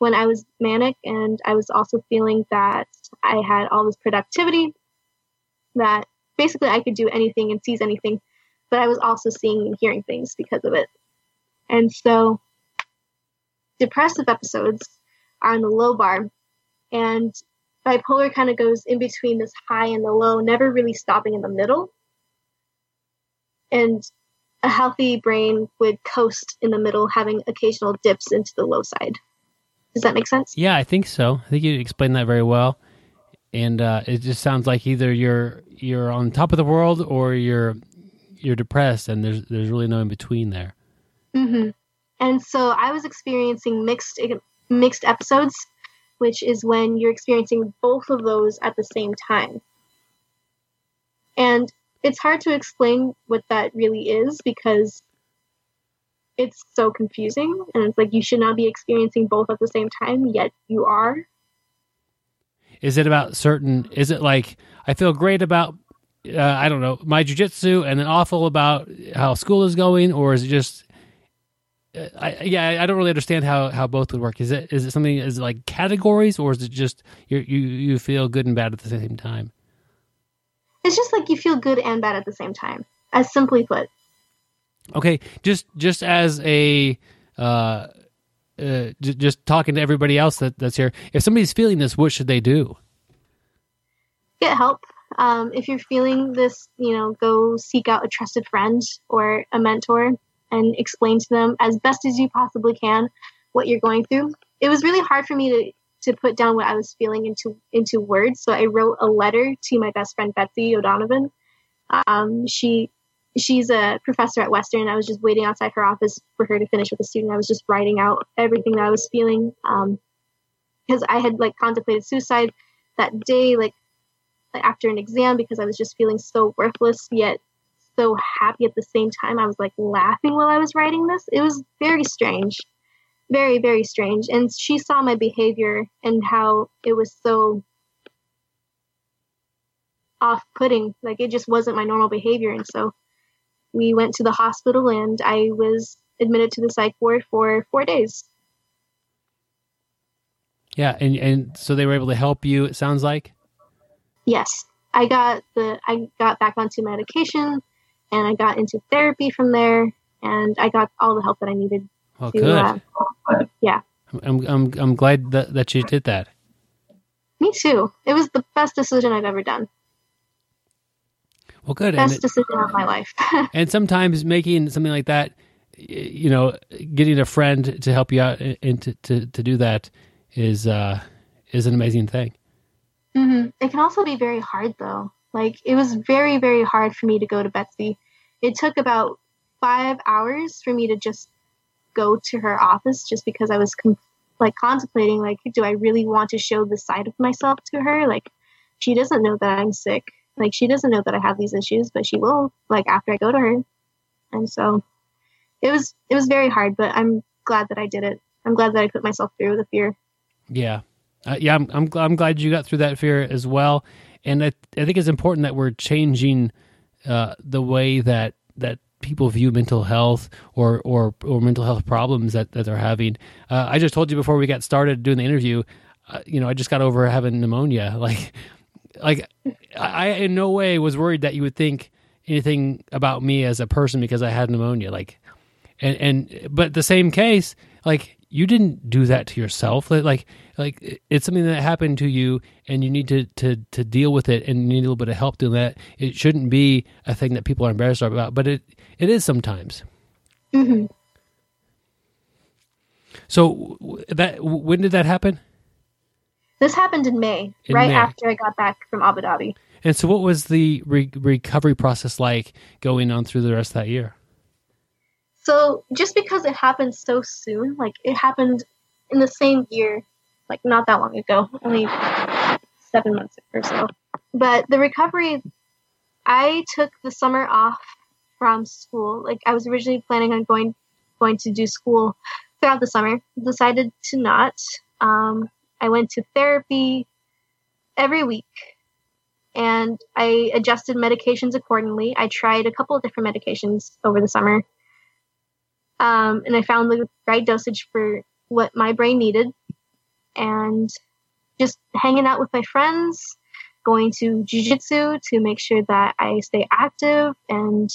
when i was manic and i was also feeling that i had all this productivity that basically i could do anything and seize anything but i was also seeing and hearing things because of it and so depressive episodes are in the low bar and bipolar kind of goes in between this high and the low never really stopping in the middle and a healthy brain would coast in the middle, having occasional dips into the low side. Does that make sense? Yeah, I think so. I think you explained that very well. And uh, it just sounds like either you're you're on top of the world or you're you're depressed, and there's there's really no in between there. Mm-hmm. And so I was experiencing mixed mixed episodes, which is when you're experiencing both of those at the same time. And it's hard to explain what that really is because it's so confusing and it's like you should not be experiencing both at the same time yet you are is it about certain is it like i feel great about uh, i don't know my jujitsu and then awful about how school is going or is it just uh, I, yeah, I don't really understand how, how both would work. Is it is it something is it like categories, or is it just you you you feel good and bad at the same time? it's just like you feel good and bad at the same time as simply put okay just just as a uh, uh j- just talking to everybody else that, that's here if somebody's feeling this what should they do get help um, if you're feeling this you know go seek out a trusted friend or a mentor and explain to them as best as you possibly can what you're going through it was really hard for me to to put down what I was feeling into into words. So I wrote a letter to my best friend Betsy O'Donovan. Um, she she's a professor at Western. I was just waiting outside her office for her to finish with a student. I was just writing out everything that I was feeling because um, I had like contemplated suicide that day, like, like after an exam, because I was just feeling so worthless yet so happy at the same time. I was like laughing while I was writing this. It was very strange very very strange and she saw my behavior and how it was so off-putting like it just wasn't my normal behavior and so we went to the hospital and i was admitted to the psych ward for four days yeah and and so they were able to help you it sounds like yes i got the i got back onto medication and i got into therapy from there and i got all the help that i needed well, to, good. Uh, yeah. I'm I'm I'm glad that that you did that. Me too. It was the best decision I've ever done. Well, good. Best it, decision of my life. *laughs* and sometimes making something like that, you know, getting a friend to help you out and to to, to do that is uh is an amazing thing. Mm-hmm. It can also be very hard though. Like it was very very hard for me to go to Betsy. It took about five hours for me to just go to her office just because I was com- like contemplating like do I really want to show this side of myself to her like she doesn't know that I'm sick like she doesn't know that I have these issues but she will like after I go to her. And so it was it was very hard but I'm glad that I did it. I'm glad that I put myself through the fear. Yeah. Uh, yeah I'm, I'm I'm glad you got through that fear as well. And I, I think it's important that we're changing uh, the way that that people view mental health or or, or mental health problems that, that they're having. Uh, I just told you before we got started doing the interview, uh, you know, I just got over having pneumonia. *laughs* Like, like I in no way was worried that you would think anything about me as a person because I had pneumonia. Like, and and but the same case, like you didn't do that to yourself. Like like it's something that happened to you, and you need to to to deal with it, and you need a little bit of help doing that. It shouldn't be a thing that people are embarrassed about, but it it is sometimes. hmm So that when did that happen? This happened in May, In right May. after I got back from Abu Dhabi. And so, what was the re- recovery process like going on through the rest of that year? So just because it happened so soon, like it happened in the same year, like not that long ago, only seven months or so. But the recovery, I took the summer off from school. Like I was originally planning on going going to do school throughout the summer. Decided to not. Um, I went to therapy every week, and I adjusted medications accordingly. I tried a couple of different medications over the summer um, and I found the right dosage for what my brain needed. And just hanging out with my friends, going to jujitsu to make sure that I stay active. And,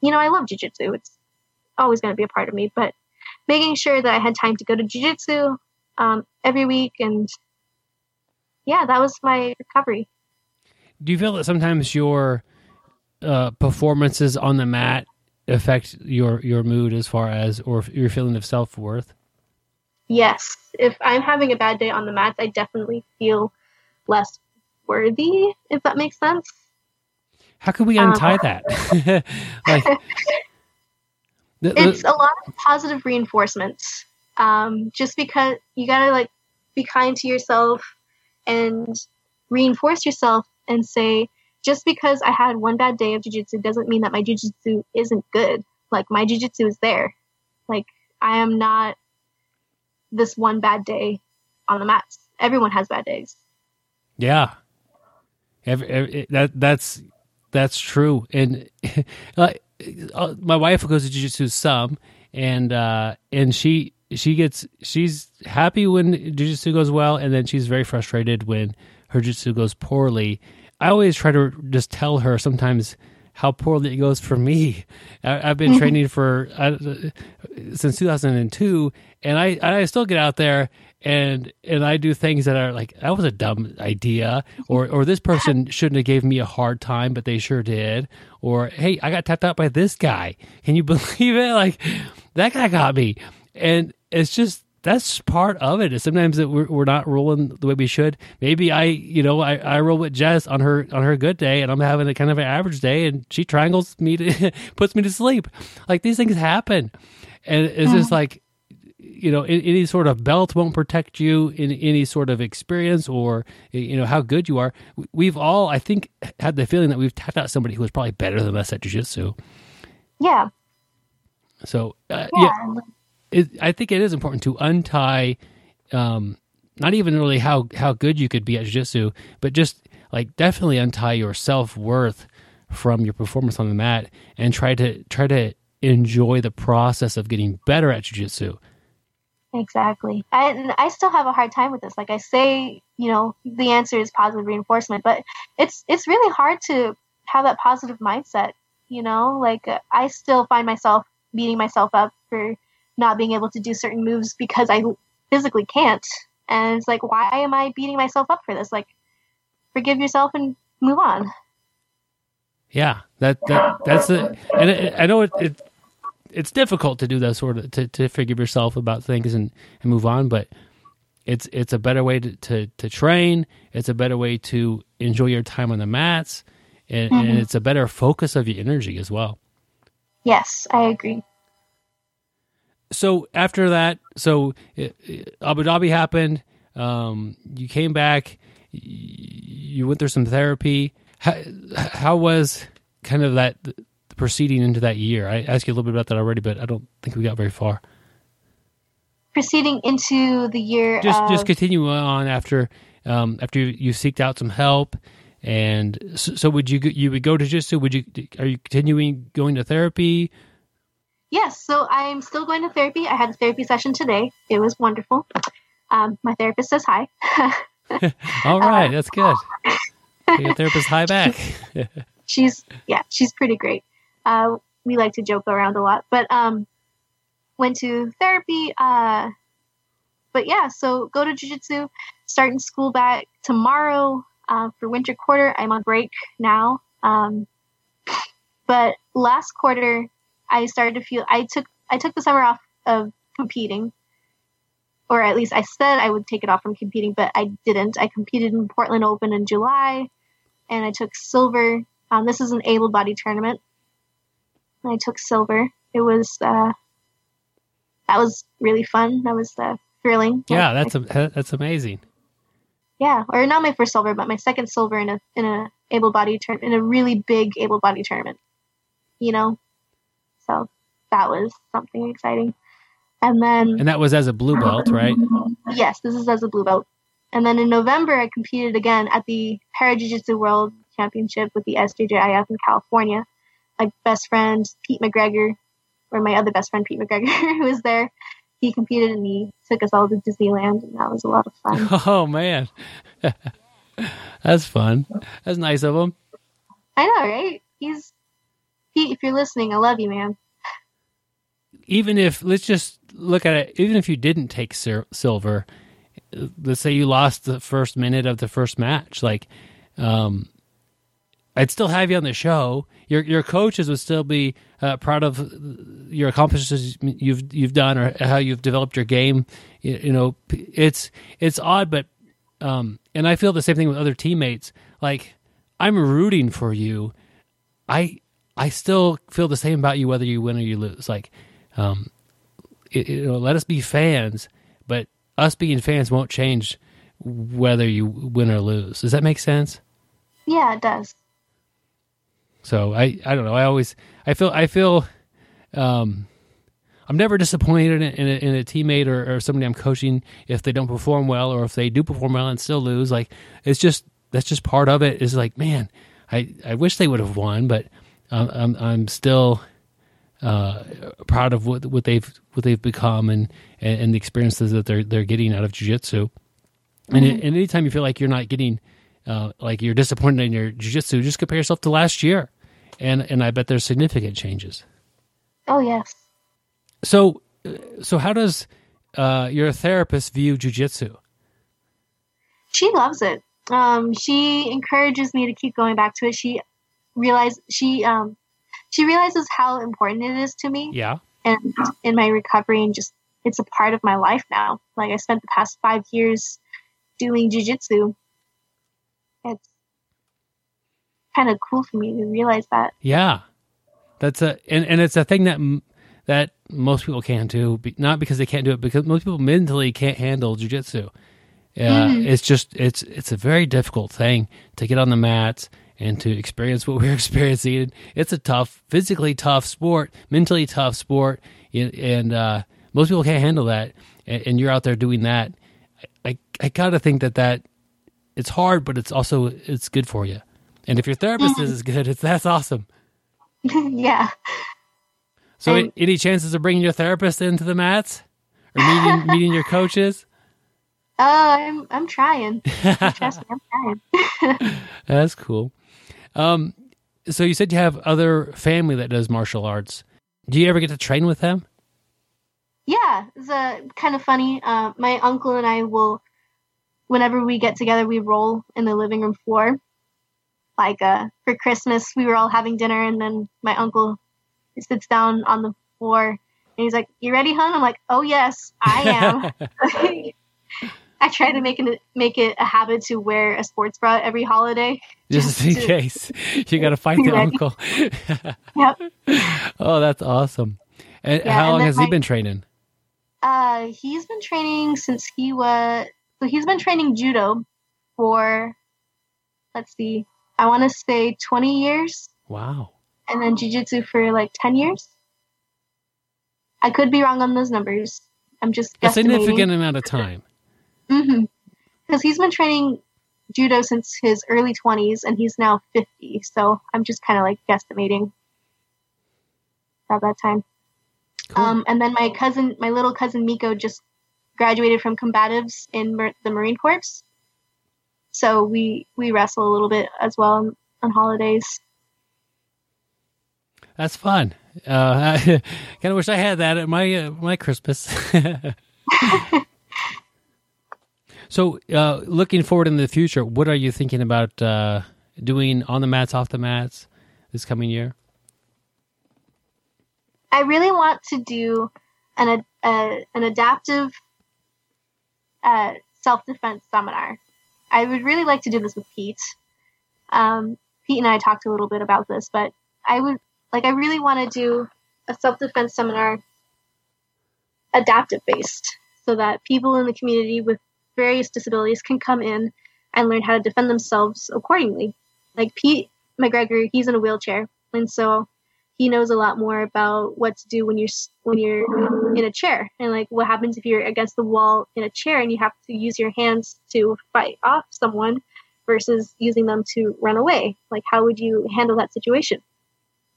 you know, I love jujitsu. It's always going to be a part of me, but making sure that I had time to go to jujitsu um, every week. And yeah, that was my recovery. Do you feel that sometimes your uh, performances on the mat affect your your mood as far as or your feeling of self worth? Yes, if I'm having a bad day on the mats, I definitely feel less worthy, if that makes sense. How can we untie that? *laughs* like, *laughs* It's a lot of positive reinforcements. Um, just because you gotta like be kind to yourself and reinforce yourself and say, just because I had one bad day of jujitsu doesn't mean that my jujitsu isn't good. Like my jujitsu is there. Like I am not this one bad day on the mats. Everyone has bad days. Yeah, Every, every, that that's that's true. And *laughs* uh, uh, my wife goes to jujitsu some, and uh, and she she gets she's happy when jujitsu goes well, and then she's very frustrated when her jujitsu goes poorly. I always try to just tell her sometimes how poorly it goes for me. I, I've been *laughs* training for uh, since 2002, and I I still get out there and and I do things that are like that was a dumb idea, or or this person *laughs* shouldn't have gave me a hard time, but they sure did, or hey, I got tapped out by this guy. Can you *laughs* believe it? Like that guy got me, and it's just that's part of it. Is sometimes that we're, we're not rolling the way we should. Maybe I, you know, I, I roll with Jess on her on her good day, and I'm having a kind of an average day, and she triangles me to *laughs* puts me to sleep. Like these things happen, and it's just like you know, any sort of belt won't protect you in any sort of experience or you know how good you are. We've all, I think, had the feeling that we've tapped out somebody who was probably better than us at jujitsu. Yeah. So uh, Yeah. yeah, it, I think it is important to untie, um, not even really how how good you could be at jiu-jitsu, but just like definitely untie your self worth from your performance on the mat and try to try to enjoy the process of getting better at jiu-jitsu. Exactly. I, I still have a hard time with this. Like I say, you know, the answer is positive reinforcement, but it's it's really hard to have that positive mindset. You know, like I still find myself beating myself up for not being able to do certain moves because I physically can't. And it's like, why am I beating myself up for this? Like, forgive yourself and move on. Yeah, that that that's it. And it, I know it, it it's difficult to do that sort of to, to forgive yourself about things and, and move on, but it's it's a better way to, to, to train. It's a better way to enjoy your time on the mats, and, and mm-hmm. it's a better focus of your energy as well. Yes, I agree. So after that, so uh, Abu Dhabi happened. Um, you came back. y- You went through some therapy. How, how was kind of that the proceeding into that year? I asked you a little bit about that already, but I don't think we got very far. Proceeding into the year Just of just continue on after um, after you, you seeked out some help. And so, so would you go- you would go to jiu-jitsu? Would you are you continuing going to therapy? Yes, so I'm still going to therapy. I had a therapy session today. It was wonderful. Um, my therapist says hi. *laughs* All right, that's good. Your therapist high *laughs* back. *laughs* she's yeah, she's pretty great. Uh, we like to joke around a lot, but um, went to therapy. Uh, but yeah, so go to jujitsu. Starting school back tomorrow uh, for winter quarter. I'm on break now. Um, but last quarter, I started to feel. I took I took the summer off of competing, or at least I said I would take it off from competing, but I didn't. I competed in Portland Open in July, and I took silver. Um, this is an able-bodied tournament. I took silver. It was uh, that was really fun. That was uh, thrilling. yeah, that's a, that's amazing. yeah, or not my first silver, but my second silver in a in a able-bodied tournament, in a really big able-bodied tournament. You know, so that was something exciting. And then And that was as a blue belt, right? Yes, this is as a blue belt. And then in November, I competed again at the Para Jiu Jitsu World Championship with the SJJIF in California. My best friend, Pete McGregor, or my other best friend, Pete McGregor, *laughs* who was there, he competed and he took us all to Disneyland, and that was a lot of fun. *laughs* Oh man, *laughs* that's fun. That's nice of him. I know, right? He's Pete. If you're listening, I love you, man. Even if let's just look at it. Even if you didn't take sil- silver, let's say you lost the first minute of the first match, like, um, I'd still have you on the show. Your your coaches would still be uh, proud of your accomplishments you've you've done or how you've developed your game. You, you know, it's it's odd, but um, and I feel the same thing with other teammates. Like I'm rooting for you. I I still feel the same about you whether you win or you lose. Like, um, it, you know, let us be fans, but us being fans won't change whether you win or lose. Does that make sense? Yeah, it does. So I, I don't know. I always I feel I feel um, I'm never disappointed in a, in a, in a teammate or, or somebody I'm coaching if they don't perform well or if they do perform well and still lose. Like it's just that's just part of it. it. Is like man, I, I wish they would have won, but I'm I'm still uh, proud of what what they've what they've become and, and, and the experiences that they're they're getting out of jujitsu. And, it, and anytime you feel like you're not getting uh, like you're disappointed in your jujitsu, just compare yourself to last year, and and I bet there's significant changes. Oh yes. So, so how does uh, your therapist view jujitsu? She loves it. Um, she encourages me to keep going back to it. She realize she um, she realizes how important it is to me Yeah, and in my recovery and just it's a part of my life now. Like I spent the past five years doing jujitsu. It's kind of cool for me to realize that. yeah, that's a and, and it's a thing that that most people can't do. Not because they can't do it, because most people mentally can't handle jujitsu. Yeah, it's just it's it's a very difficult thing to get on the mats and to experience what we're *laughs* experiencing. It's a tough, physically tough sport, mentally tough sport, and, uh, most people can't handle that. And, you're out there doing that. I I gotta think that that it's hard, but it's also it's good for you. And if your therapist is good, it's that's awesome. *laughs* yeah. So, And- any chances of bringing your therapist into the mats or meeting *laughs* meeting your coaches? Oh, I'm I'm trying. Trust me, I'm trying. That's cool. Um, so you said you have other family that does martial arts. Do you ever get to train with them? Yeah, it's uh, kind of funny. Uh, my uncle and I will, whenever we get together, we roll in the living room floor. Like uh, for Christmas, we were all having dinner, and then my uncle sits down on the floor, and he's like, "You ready, hon?" I'm like, "Oh yes, I am." *laughs* *laughs* I try to make it make it a habit to wear a sports bra every holiday. Just in to- case you got to *laughs* fight the ready. uncle. *laughs* Yep. *laughs* oh, that's awesome. And Yeah, how and long has he been training? Uh, he's been training since he was so he's been training judo for let's see, I want to say 20 years, Wow. and then jujitsu for like 10 years. I could be wrong on those numbers. I'm just A significant amount of time. Mm-hmm. Because he's been training judo since his early 20s, and he's now 50. So I'm just kind of like guesstimating at that time. Cool. Um, and then my cousin, my little cousin Miko, just graduated from combatives in Mar- the Marine Corps. So we we wrestle a little bit as well on, on holidays. That's fun. Uh, I kind of wish I had that at my uh, my Christmas. *laughs* so, uh, looking forward in the future, what are you thinking about uh, doing on the mats, off the mats this coming year? I really want to do an uh, an adaptive uh, self defense seminar. I would really like to do this with Pete. Um, Pete and I talked a little bit about this, but I would like I really want to do a self defense seminar adaptive based, so that people in the community with various disabilities can come in and learn how to defend themselves accordingly. Like Pete McGregor, he's in a wheelchair, and so he knows a lot more about what to do when you're when you're in a chair. And like what happens if you're against the wall in a chair and you have to use your hands to fight off someone versus using them to run away? Like how would you handle that situation?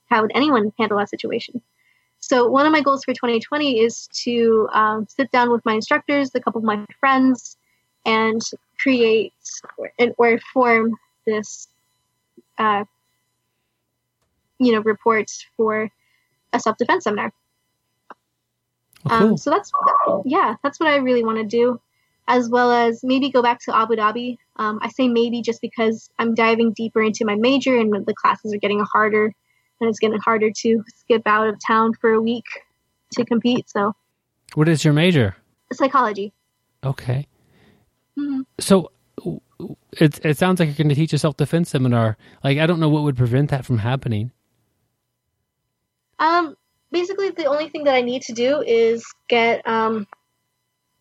How would anyone handle that situation? So one of my goals for 2020 is to um, sit down with my instructors a couple of my friends and create or, or form this uh, you know reports for a self defense seminar. Oh, cool. Um, so that's yeah, that's what I really want to do, as well as maybe go back to Abu Dhabi. Um, I say maybe just because I'm diving deeper into my major and the classes are getting harder, and it's getting harder to skip out of town for a week to compete. So, what is your major? Psychology. Okay. Mhm. So it it sounds like you're going to teach a self defense seminar. Like I don't know what would prevent that from happening. Um, basically, the only thing that I need to do is get um,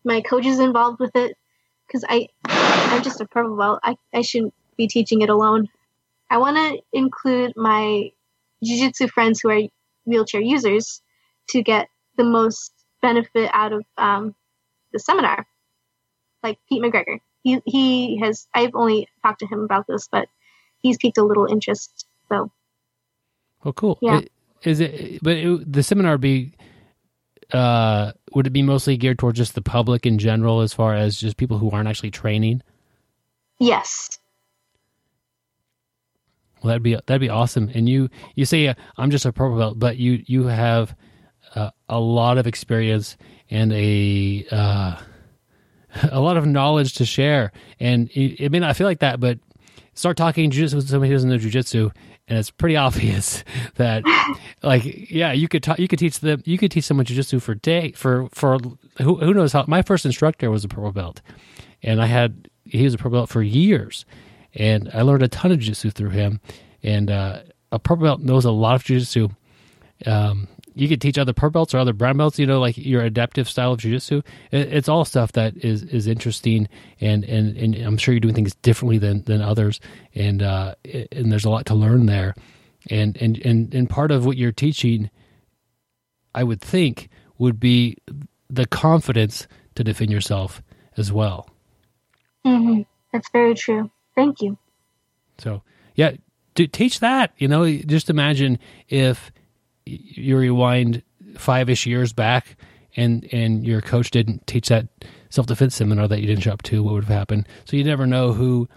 my coaches involved with it because I I'm just a purple belt. I I shouldn't be teaching it alone. I want to include my jiu-jitsu friends who are wheelchair users to get the most benefit out of um, the seminar. Like Pete McGregor, he he has. I've only talked to him about this, but he's piqued a little interest. So Oh, cool. Yeah. It- Is it? But it, the seminar be. Uh, would it be mostly geared towards just the public in general, as far as just people who aren't actually training? yes, Well, that'd be that'd be awesome. And you you say uh, I'm just a purple belt, but you you have uh, a lot of experience and a uh, *laughs* a lot of knowledge to share. And it, it may not feel like that, but start talking jujitsu with somebody who doesn't know jujitsu, and it's pretty *laughs* obvious that, like, yeah, you could ta- you could teach them you could teach someone jujitsu for day for for who who knows how. My first instructor was a purple belt, and I had he was a purple belt for years, and I learned a ton of jiu-jitsu through him. And uh, a purple belt knows a lot of jiu-jitsu. Um, you could teach other purple belts or other brown belts, you know, like your adaptive style of jiu-jitsu. It, it's all stuff that is is interesting, and, and and I'm sure you're doing things differently than than others, and uh, and there's a lot to learn there, and and and and part of what you're teaching, I would think, would be the confidence to defend yourself as well. Mm-hmm. that's very true. Thank you. So yeah, to teach that. You know, just imagine if you rewind five ish years back, and and your coach didn't teach that self defense seminar that you didn't show up to. What would have happened? So you never know who.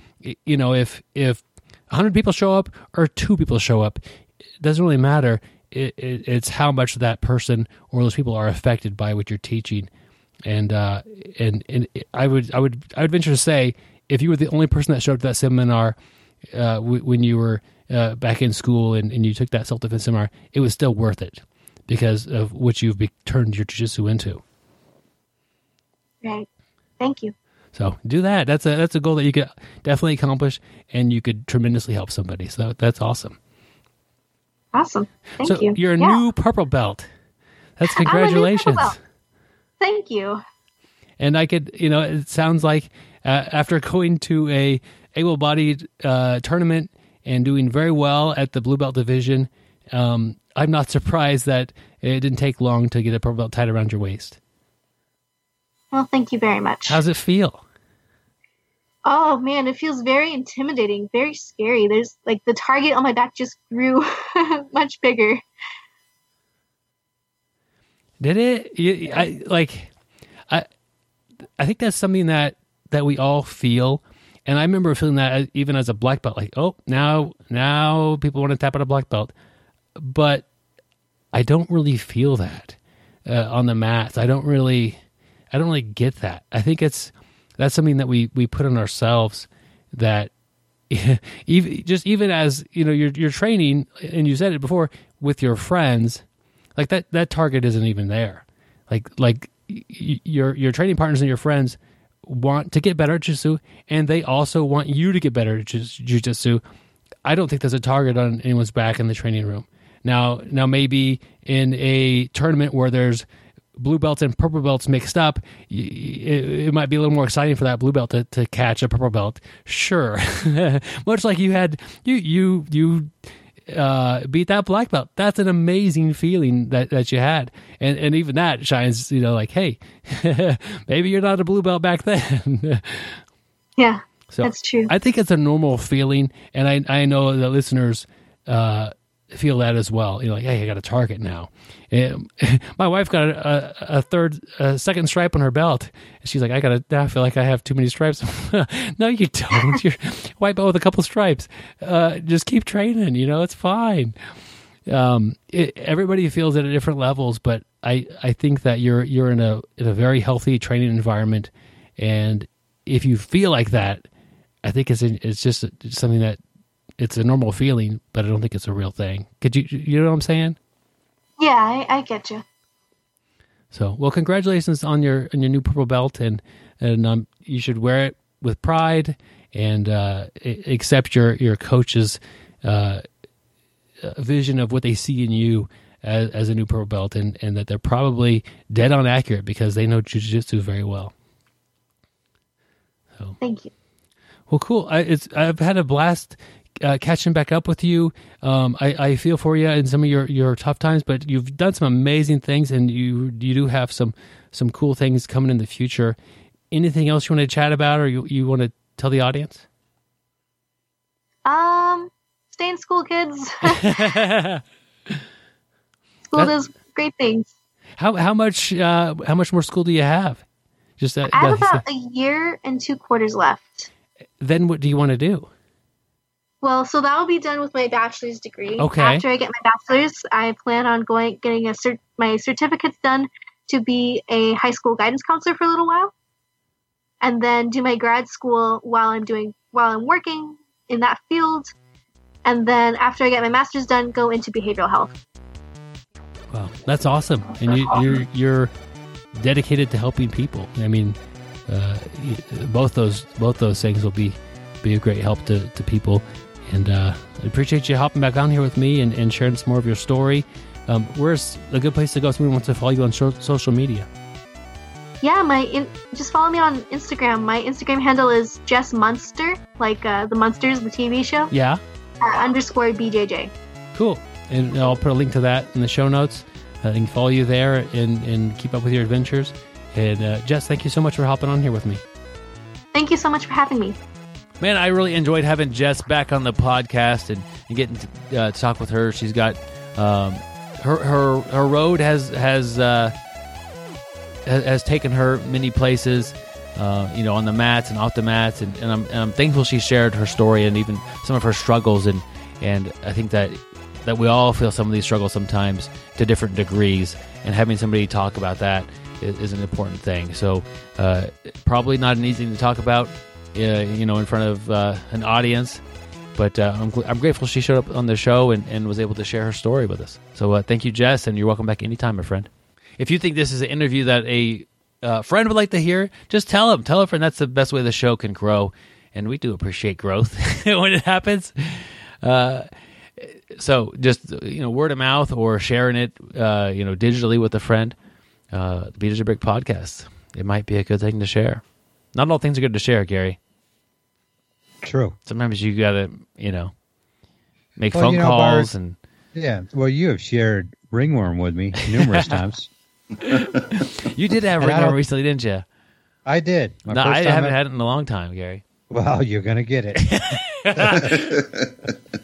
You know, if if hundred people show up or two people show up, it doesn't really matter. It, it, it's how much that person or those people are affected by what you're teaching, and uh, and and I would I would I would venture to say if you were the only person that showed up to that seminar uh, w- when you were uh, back in school and, and you took that self defense seminar, it was still worth it because of what you've be- turned your jiu-jitsu into. Right. Thank you. So do that. That's a that's a goal that you could definitely accomplish, and you could tremendously help somebody. So that's awesome. Awesome. Thank so you. are a Yeah. new purple belt. That's *laughs* I'm a new purple congratulations. belt. Thank you. and I could, you know, it sounds like uh, after going to a able-bodied uh, tournament and doing very well at the blue belt division, um, I'm not *laughs* surprised that it didn't take long to get a purple belt tied around your waist. Well, thank you very much. How's it feel? Oh man, it feels very intimidating, very scary. There's like the target on my back just grew *laughs* much bigger. Did it? You, I like. I I think that's something that that we all feel, and I remember feeling that even as a black belt. Like, oh, now now people want to tap out a black belt, but I don't really feel that uh, on the mats. I don't really, I don't really get that. I think it's that's something that we we put on ourselves that *laughs* even just even as you know you're you're training and you said it before with your friends like that that target isn't even there like like your your training partners and your friends want to get better at jiu-jitsu and they also want you to get better at jiu-jitsu. I don't think there's a target on anyone's back in the training room. Now now maybe in a tournament where there's blue belts and purple belts mixed up, it, it, might be a little more exciting for that blue belt to, to catch a purple belt. Sure, *laughs* much like you had you you you uh, beat that black belt. That's an amazing feeling that, that you had, and and even that shines. You know, like hey, *laughs* maybe you're not a blue belt back *laughs* then. yeah, so that's true. I think it's a normal feeling, and I I know the listeners. Uh, feel that as well. You know, like, hey, I got a target now. And *laughs* my wife got a, a, third, a second stripe on her belt. And she's like, I got to, I feel like I have too many stripes. *laughs* no, you don't. You're *laughs* white belt with a couple stripes. Uh, just keep training. You know, it's fine. Um, it, everybody feels it at different levels, but I, I think that you're you're in a in a very healthy training environment, and if you feel like that, I think it's it's just something that it's a normal feeling, but I don't think it's a real thing. Could you you know what I'm saying? Yeah, I, I get you. So, well, congratulations on your on your new purple belt, and and um, you should wear it with pride and uh, accept your your coach's uh, vision of what they see in you as, as a new purple belt, and and that they're probably dead on accurate because they know jujitsu very well. So, thank you. Well, cool. I, it's I've had a blast uh, catching back up with you. Um, I, I, feel for you in some of your, your tough times, but you've done some amazing things, and you you do have some some cool things coming in the future. Anything else you want to chat about, or you you want to tell the audience? Um, stay in school, kids. *laughs* school does great things. How how much uh, how much more school do you have? Just that, I have about a year and two quarters left. Then what do you want to do? Well, so that will be done with my bachelor's degree. Okay. After I get my bachelor's, I plan on going getting a cert, my certificates done to be a high school guidance counselor for a little while, and then do my grad school while I'm doing while I'm working in that field, and then after I get my master's done, go into behavioral health. Wow, that's awesome, and you, you're you're dedicated to helping people. I mean, uh, both those both those things will be be a great help to, to people. And uh, I appreciate you hopping back on here with me and, and sharing some more of your story. Um, where's a good place to go if someone wants to follow you on social media? Yeah, my in, just follow me on Instagram. My Instagram handle is Jess Munster, like uh, the Munsters, the TV show. Yeah. Uh, underscore BJJ. Cool. And I'll put a link to that in the show notes. I can follow you there and, and keep up with your adventures. And uh, Jess, thank you so much for hopping on here with me. Thank you so much for having me. Man, I really enjoyed having Jess back on the podcast and, and getting to, uh, talk with her. She's got um, her her her road has has uh, has taken her many places. Uh, you know, on the mats and off the mats, and, and, I'm, and I'm thankful she shared her story and even some of her struggles, and and I think that that we all feel some of these struggles sometimes to different degrees, and having somebody talk about that is, is an important thing. So, uh, probably not an easy thing to talk about, uh, you know, in front of uh, an audience. But uh, I'm, I'm grateful she showed up on the show and, and was able to share her story with us. So uh, thank you, Jess, and you're welcome back anytime, my friend. If you think this is an interview that a uh, friend would like to hear, just tell them. Tell a friend that's the best way the show can grow. And we do appreciate growth *laughs* when it happens. Uh, so just you know, word of mouth or sharing it, uh, you know, digitally with a friend. Uh, the BJJ Brick podcast. It might be a good thing to share. Not all things are good to share, Gary. True. Sometimes you gotta, you know, make well, phone you know, calls Bart, and. Yeah, well, you have shared ringworm with me numerous *laughs* times. you did have ringworm recently, didn't you? I did. My no, I haven't I... had it in a long time, Gary. Well, you're going to get it. *laughs* *laughs*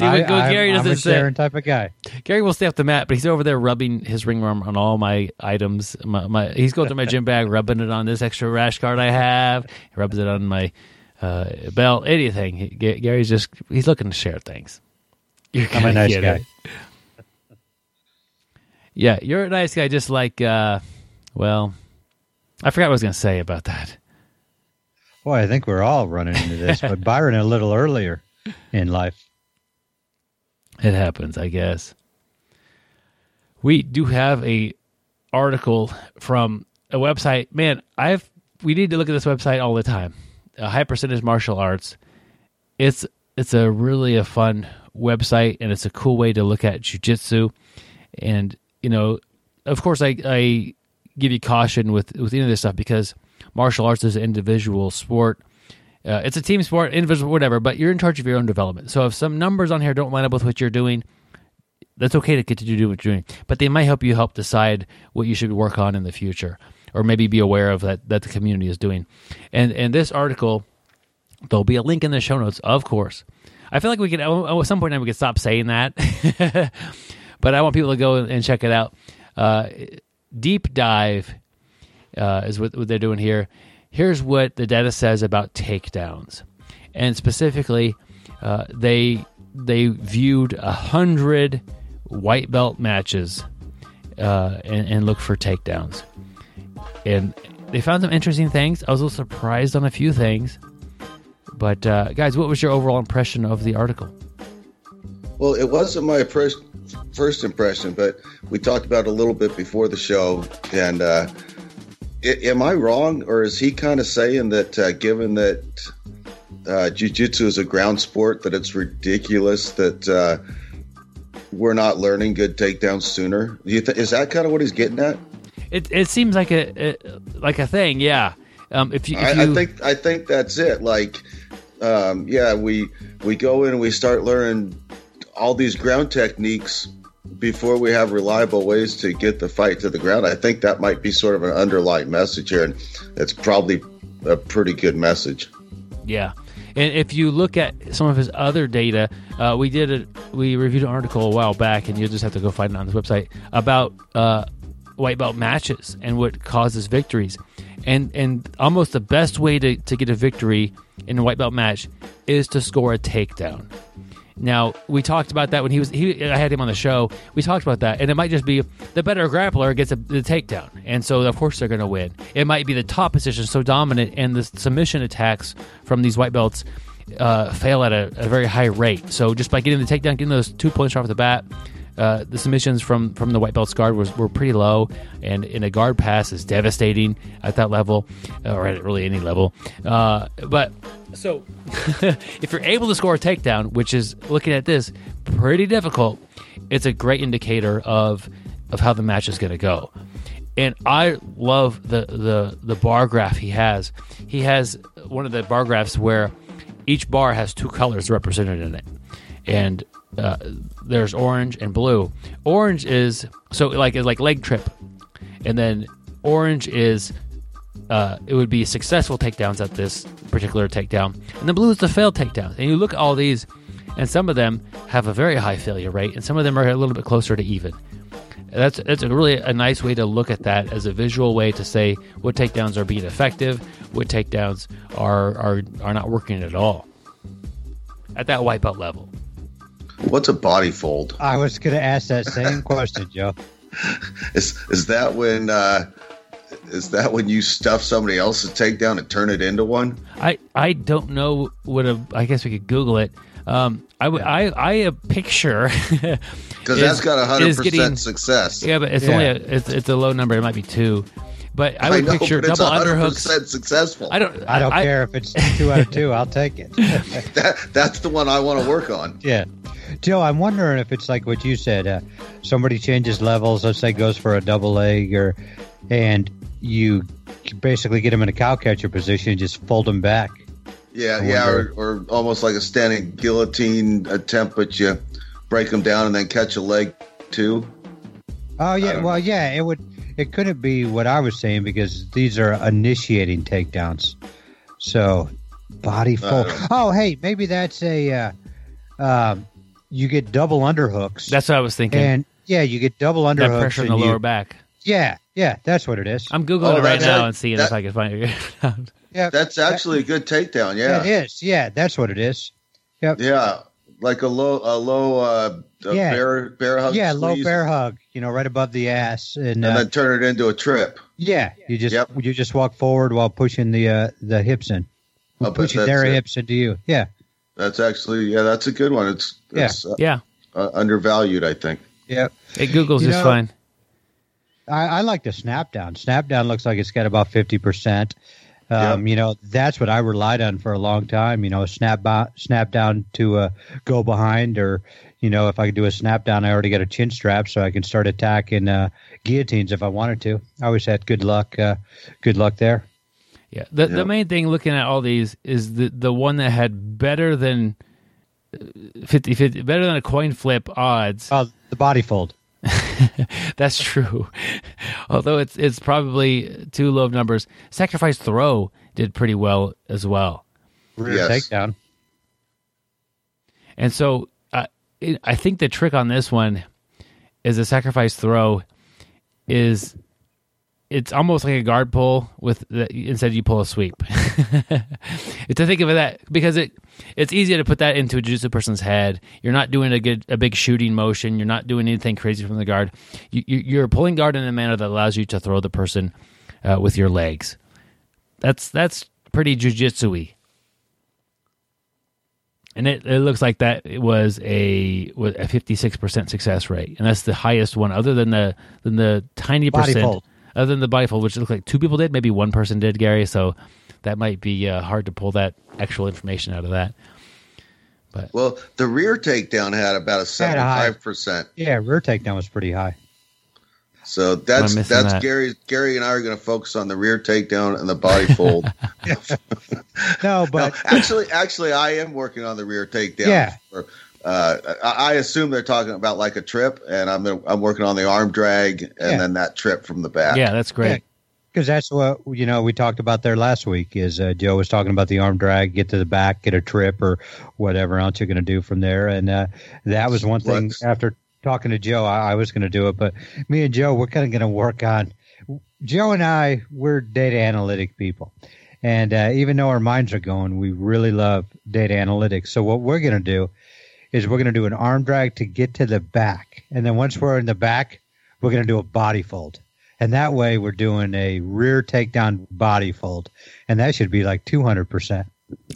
See what I, Gary I'm, I'm doesn't a say. Sharon type of guy. Gary will stay off the mat, but he's over there rubbing his ringworm on all my items. My, my he's going to my gym bag, rubbing it on this extra rash guard I have. He rubs it on my uh, belt. Anything. He, Gary's just he's looking to share things. *laughs* You're I'm a nice guy. Yeah, you're a nice guy. Just like, uh, well, I forgot what I was going to say about that. Boy, I think we're all running into this, but *laughs* Byron a little earlier in life. It happens, I guess. We do have a article from a website. Man, I've we need to look at this website all the time. Uh, High percentage martial arts. It's it's a really a fun website and it's a cool way to look at jujitsu. And you know, of course, I I give you caution with with any of this stuff because martial arts is an individual sport. Uh, it's a team sport, individual, whatever, but you're in charge of your own development. So if some numbers on here don't line up with what you're doing, that's okay to get to do what you're doing. But they might help you help decide what you should work on in the future, or maybe be aware of that that the community is doing. And and this article, there'll be a link in the show notes, of course. I feel like we could at some point we could stop saying that, *laughs* but I want people to go and check it out. Uh, deep dive uh, is what, what they're doing here. Here's what the data says about takedowns, and specifically, uh, they they viewed a hundred white belt matches uh, and, and looked for takedowns, and they found some interesting things. I was a little surprised on a few things, but uh, guys, what was your overall impression of the article? Well, it wasn't my first first impression, but we talked about it a little bit before the show. And uh, am I wrong, or is he kind of saying that, uh, given that uh, jujitsu is a ground sport, that it's ridiculous that uh, we're not learning good takedowns sooner? Do you th- is that kind of what he's getting at? It it seems like a, like a thing, yeah. Um, if you, if I, I think I think that's it. Like, um, yeah, we we go in and we start learning all these ground techniques before we have reliable ways to get the fight to the ground. I think that might be sort of an underlying message here, and it's probably a pretty good message. Yeah, and if you look at some of his other data, uh, we did a we reviewed an article a while back, and you'll just have to go find it on this website about uh, white belt matches and what causes victories, and and almost the best way to, to get a victory in a white belt match is to score a takedown. Now we talked about that when he was he. I had him on the show. We talked about that, and it might just be the better grappler gets a, the takedown, and so of course they're going to win. It might be the top position so dominant, and the submission attacks from these white belts uh, fail at a, a, very high rate. So just by getting the takedown, getting those two points off the bat, uh, the submissions from from the white belt's guard was were pretty low, and in a guard pass is devastating at that level, or at really any level. Uh, but so *laughs* if you're able to score a takedown, which is looking at this pretty difficult, it's a great indicator of of how the match is going to go. And I love the, the the bar graph he has. He has one of the bar graphs where each bar has two colors represented in it, and uh, there's orange and blue. Orange is so like like leg trip, and then orange is uh, it would be successful takedowns at this particular takedown, and the blue is the failed takedowns. And you look at all these, and some of them have a very high failure rate, and some of them are a little bit closer to even. That's that's a really a nice way to look at that as a visual way to say what takedowns are being effective, what takedowns are are are not working at all at that white belt level. What's a body fold? I was going to ask that same *laughs* question, Joe. Is is that when uh, is that when you stuff somebody else's takedown and turn it into one? I I don't know what a. I guess we could Google it. Um, I would I I a picture *laughs* because that's got a hundred percent success. Yeah, but it's Yeah. only a, it's it's a low number. It might be two, but I would know, picture but it's double 100% underhooks. successful. I don't I don't care if it's two out of two. I'll take it. *laughs* That, that's the one I want to work on. yeah. Joe, I'm wondering if it's like what you said. Uh, somebody changes levels, let's say goes for a double leg, or and you basically get them in a cow catcher position, and just fold them back. Yeah, I yeah, or, or almost like a standing guillotine attempt, but you break them down and then catch a leg too. Oh yeah, don't well yeah, it would. It couldn't be what I was saying because these are initiating takedowns. So body fold. Uh, oh, hey, maybe that's a. Uh, um, you get double underhooks. That's what I was thinking. and yeah, you get double underhooks. that pressure in the and you- lower back. Yeah, yeah, that's what it is. I'm googling Oh, it right now it. and seeing That- if I can find it. *laughs* yeah, That's actually a good takedown. Yeah, is. Yeah, that's what it is. Yep. Yeah, like a low, a low, uh, a Yeah. bear, bear hug. yeah, low bear hug. You know, right above the ass, and, and uh, then turn it into a trip. yeah, you just Yep. you just walk forward while pushing the uh, the hips in, but pushing their it. hips into you. Yeah, That's actually, yeah, that's a good one. It's, Yeah. uh, yeah, uh, undervalued, I think. yeah. it Google's You just know- fine. I, I like the snap down. Snap down looks like it's got about fifty percent. Um, You know, that's what I relied on for a long time. You know, snap bo- snap down to uh, go behind, or you know, if I could do a snap down, I already got a chin strap, so I can start attacking uh, guillotines if I wanted to. I always had good luck. Uh, good luck there. Yeah. The Yeah. the main thing looking at all these is the the one that had better than uh, 50 50 better than a coin flip odds. Oh, the body fold. *laughs* That's true. Although it's it's probably too low of numbers. Sacrifice throw did pretty well as well. Rear Yes. takedown. And so uh, it, I think the trick on this one is a sacrifice throw is it's almost like a guard pull with the, instead you pull a sweep. *laughs* to think of it that because it it's easier to put that into a jiu-jitsu person's head. You're not doing a good a big shooting motion. You're not doing anything crazy from the guard. You, you, you're pulling guard in a manner that allows you to throw the person uh, with your legs. That's that's pretty jiu-jitsu-y. And it, it looks like that it was a was a fifty six percent success rate, and that's the highest one, other than the than the tiny Body percent, fold. Other than the body fold, which looked like two people did, maybe one person did, Gary. So that might be uh, hard to pull that actual information out of that. But well, the rear takedown had about a Had a high. seventy-five percent. Yeah, rear takedown was pretty high. So that's that's that. Gary. Gary and I are going to focus on the rear takedown and the body fold. No, *laughs* *laughs* no, but actually, actually, I am working on the rear takedown. Yeah. For, uh, I, I assume they're talking about like a trip, and I'm I'm working on the arm drag and Yeah. then that trip from the back. Yeah, that's great. Because that's what you know we talked about there last week. Is uh, Joe was talking about the arm drag, get to the back, get a trip or whatever else you're going to do from there, and uh, that was one thing. Flex. After talking to Joe, I, I was going to do it, but me and Joe, we're kind of going to work on. Joe and I, we're data analytic people, and uh, even though our minds are going, we really love data analytics. So what we're going to do is we're going to do an arm drag to get to the back, and then once we're in the back, we're going to do a body fold. And that way we're doing a rear takedown body fold. And that should be like 200%.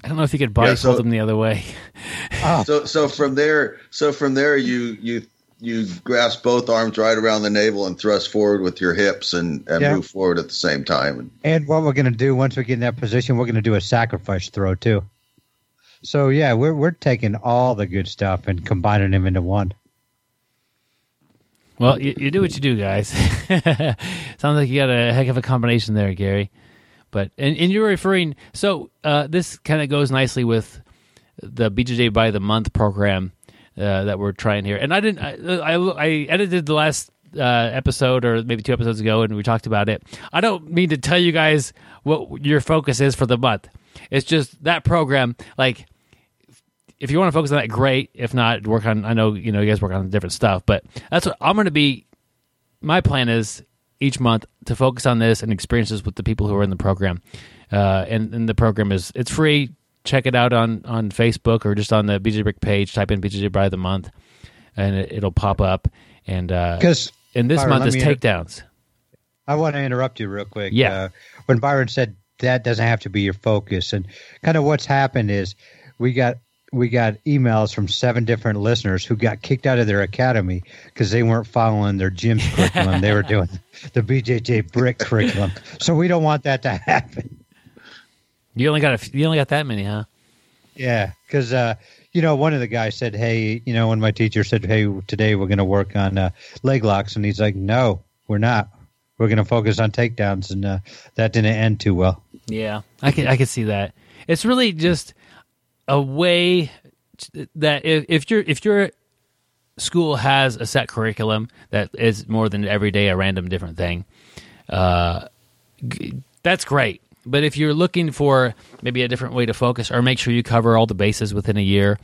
I don't know if you could body Yeah, so- fold them the other way. Oh, *laughs* So so from there, so from there, you you you grasp both arms right around the navel and thrust forward with your hips and, and Yeah. move forward at the same time. And and what we're going to do once we get in that position, we're going to do a sacrifice throw too. So yeah, we're, we're taking all the good stuff and combining them into one. Well, you, you do what you do, guys. *laughs* Sounds like you got a heck of a combination there, Gary. But and, and you're referring so uh, this kind of goes nicely with the BJJ by the month program uh, that we're trying here. And I didn't I, I, I edited the last uh, episode or maybe two episodes ago, and we talked about it. I don't mean to tell you guys what your focus is for the month. It's just that program, like if you want to focus on that, great. If not, work on. I know you know you guys work on different stuff, but that's what I'm going to be. My plan is each month to focus on this and experiences with the people who are in the program. Uh, and, and the program is it's free. Check it out on on Facebook or just on the BJ Brick page. Type in BJ by the month, and it, it'll pop up. And uh, Because and this Byron, month is me inter- takedowns. I want to interrupt you real quick. Yeah. Uh, when Byron said that doesn't have to be your focus, and kind of what's happened is we got we got emails from seven different listeners who got kicked out of their academy because they weren't following their gym's *laughs* curriculum. They were doing the BJJ brick curriculum. So we don't want that to happen. You only got a, you only got that many, huh? Yeah, because uh, you know one of the guys said, "Hey, you know," when my teacher said, "Hey, today we're going to work on uh, leg locks," and he's like, "No, we're not. We're going to focus on takedowns," and uh, that didn't end too well. Yeah, I can I can see that. It's really just a way that if, if your if your school has a set curriculum that is more than every day a random different thing, uh, g- that's great. but if you're looking for maybe a different way to focus or make sure you cover all the bases within a year,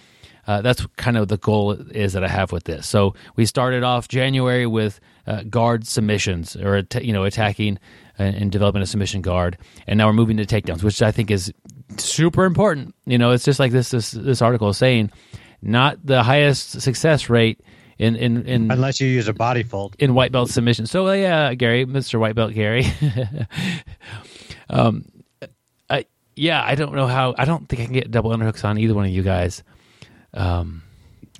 uh, that's kind of the goal is that I have with this. So we started off January with uh, guard submissions or you know attacking and, and developing a submission guard, and now we're moving to takedowns, which I think is super important. You know, it's just like this this this article is saying, not the highest success rate in in, in Unless you use a body fold. in white belt submission. So uh, yeah, Gary, Mr. White Belt Gary. *laughs* um, I, yeah, I don't know how. I don't think I can get double underhooks on either one of you guys. Um,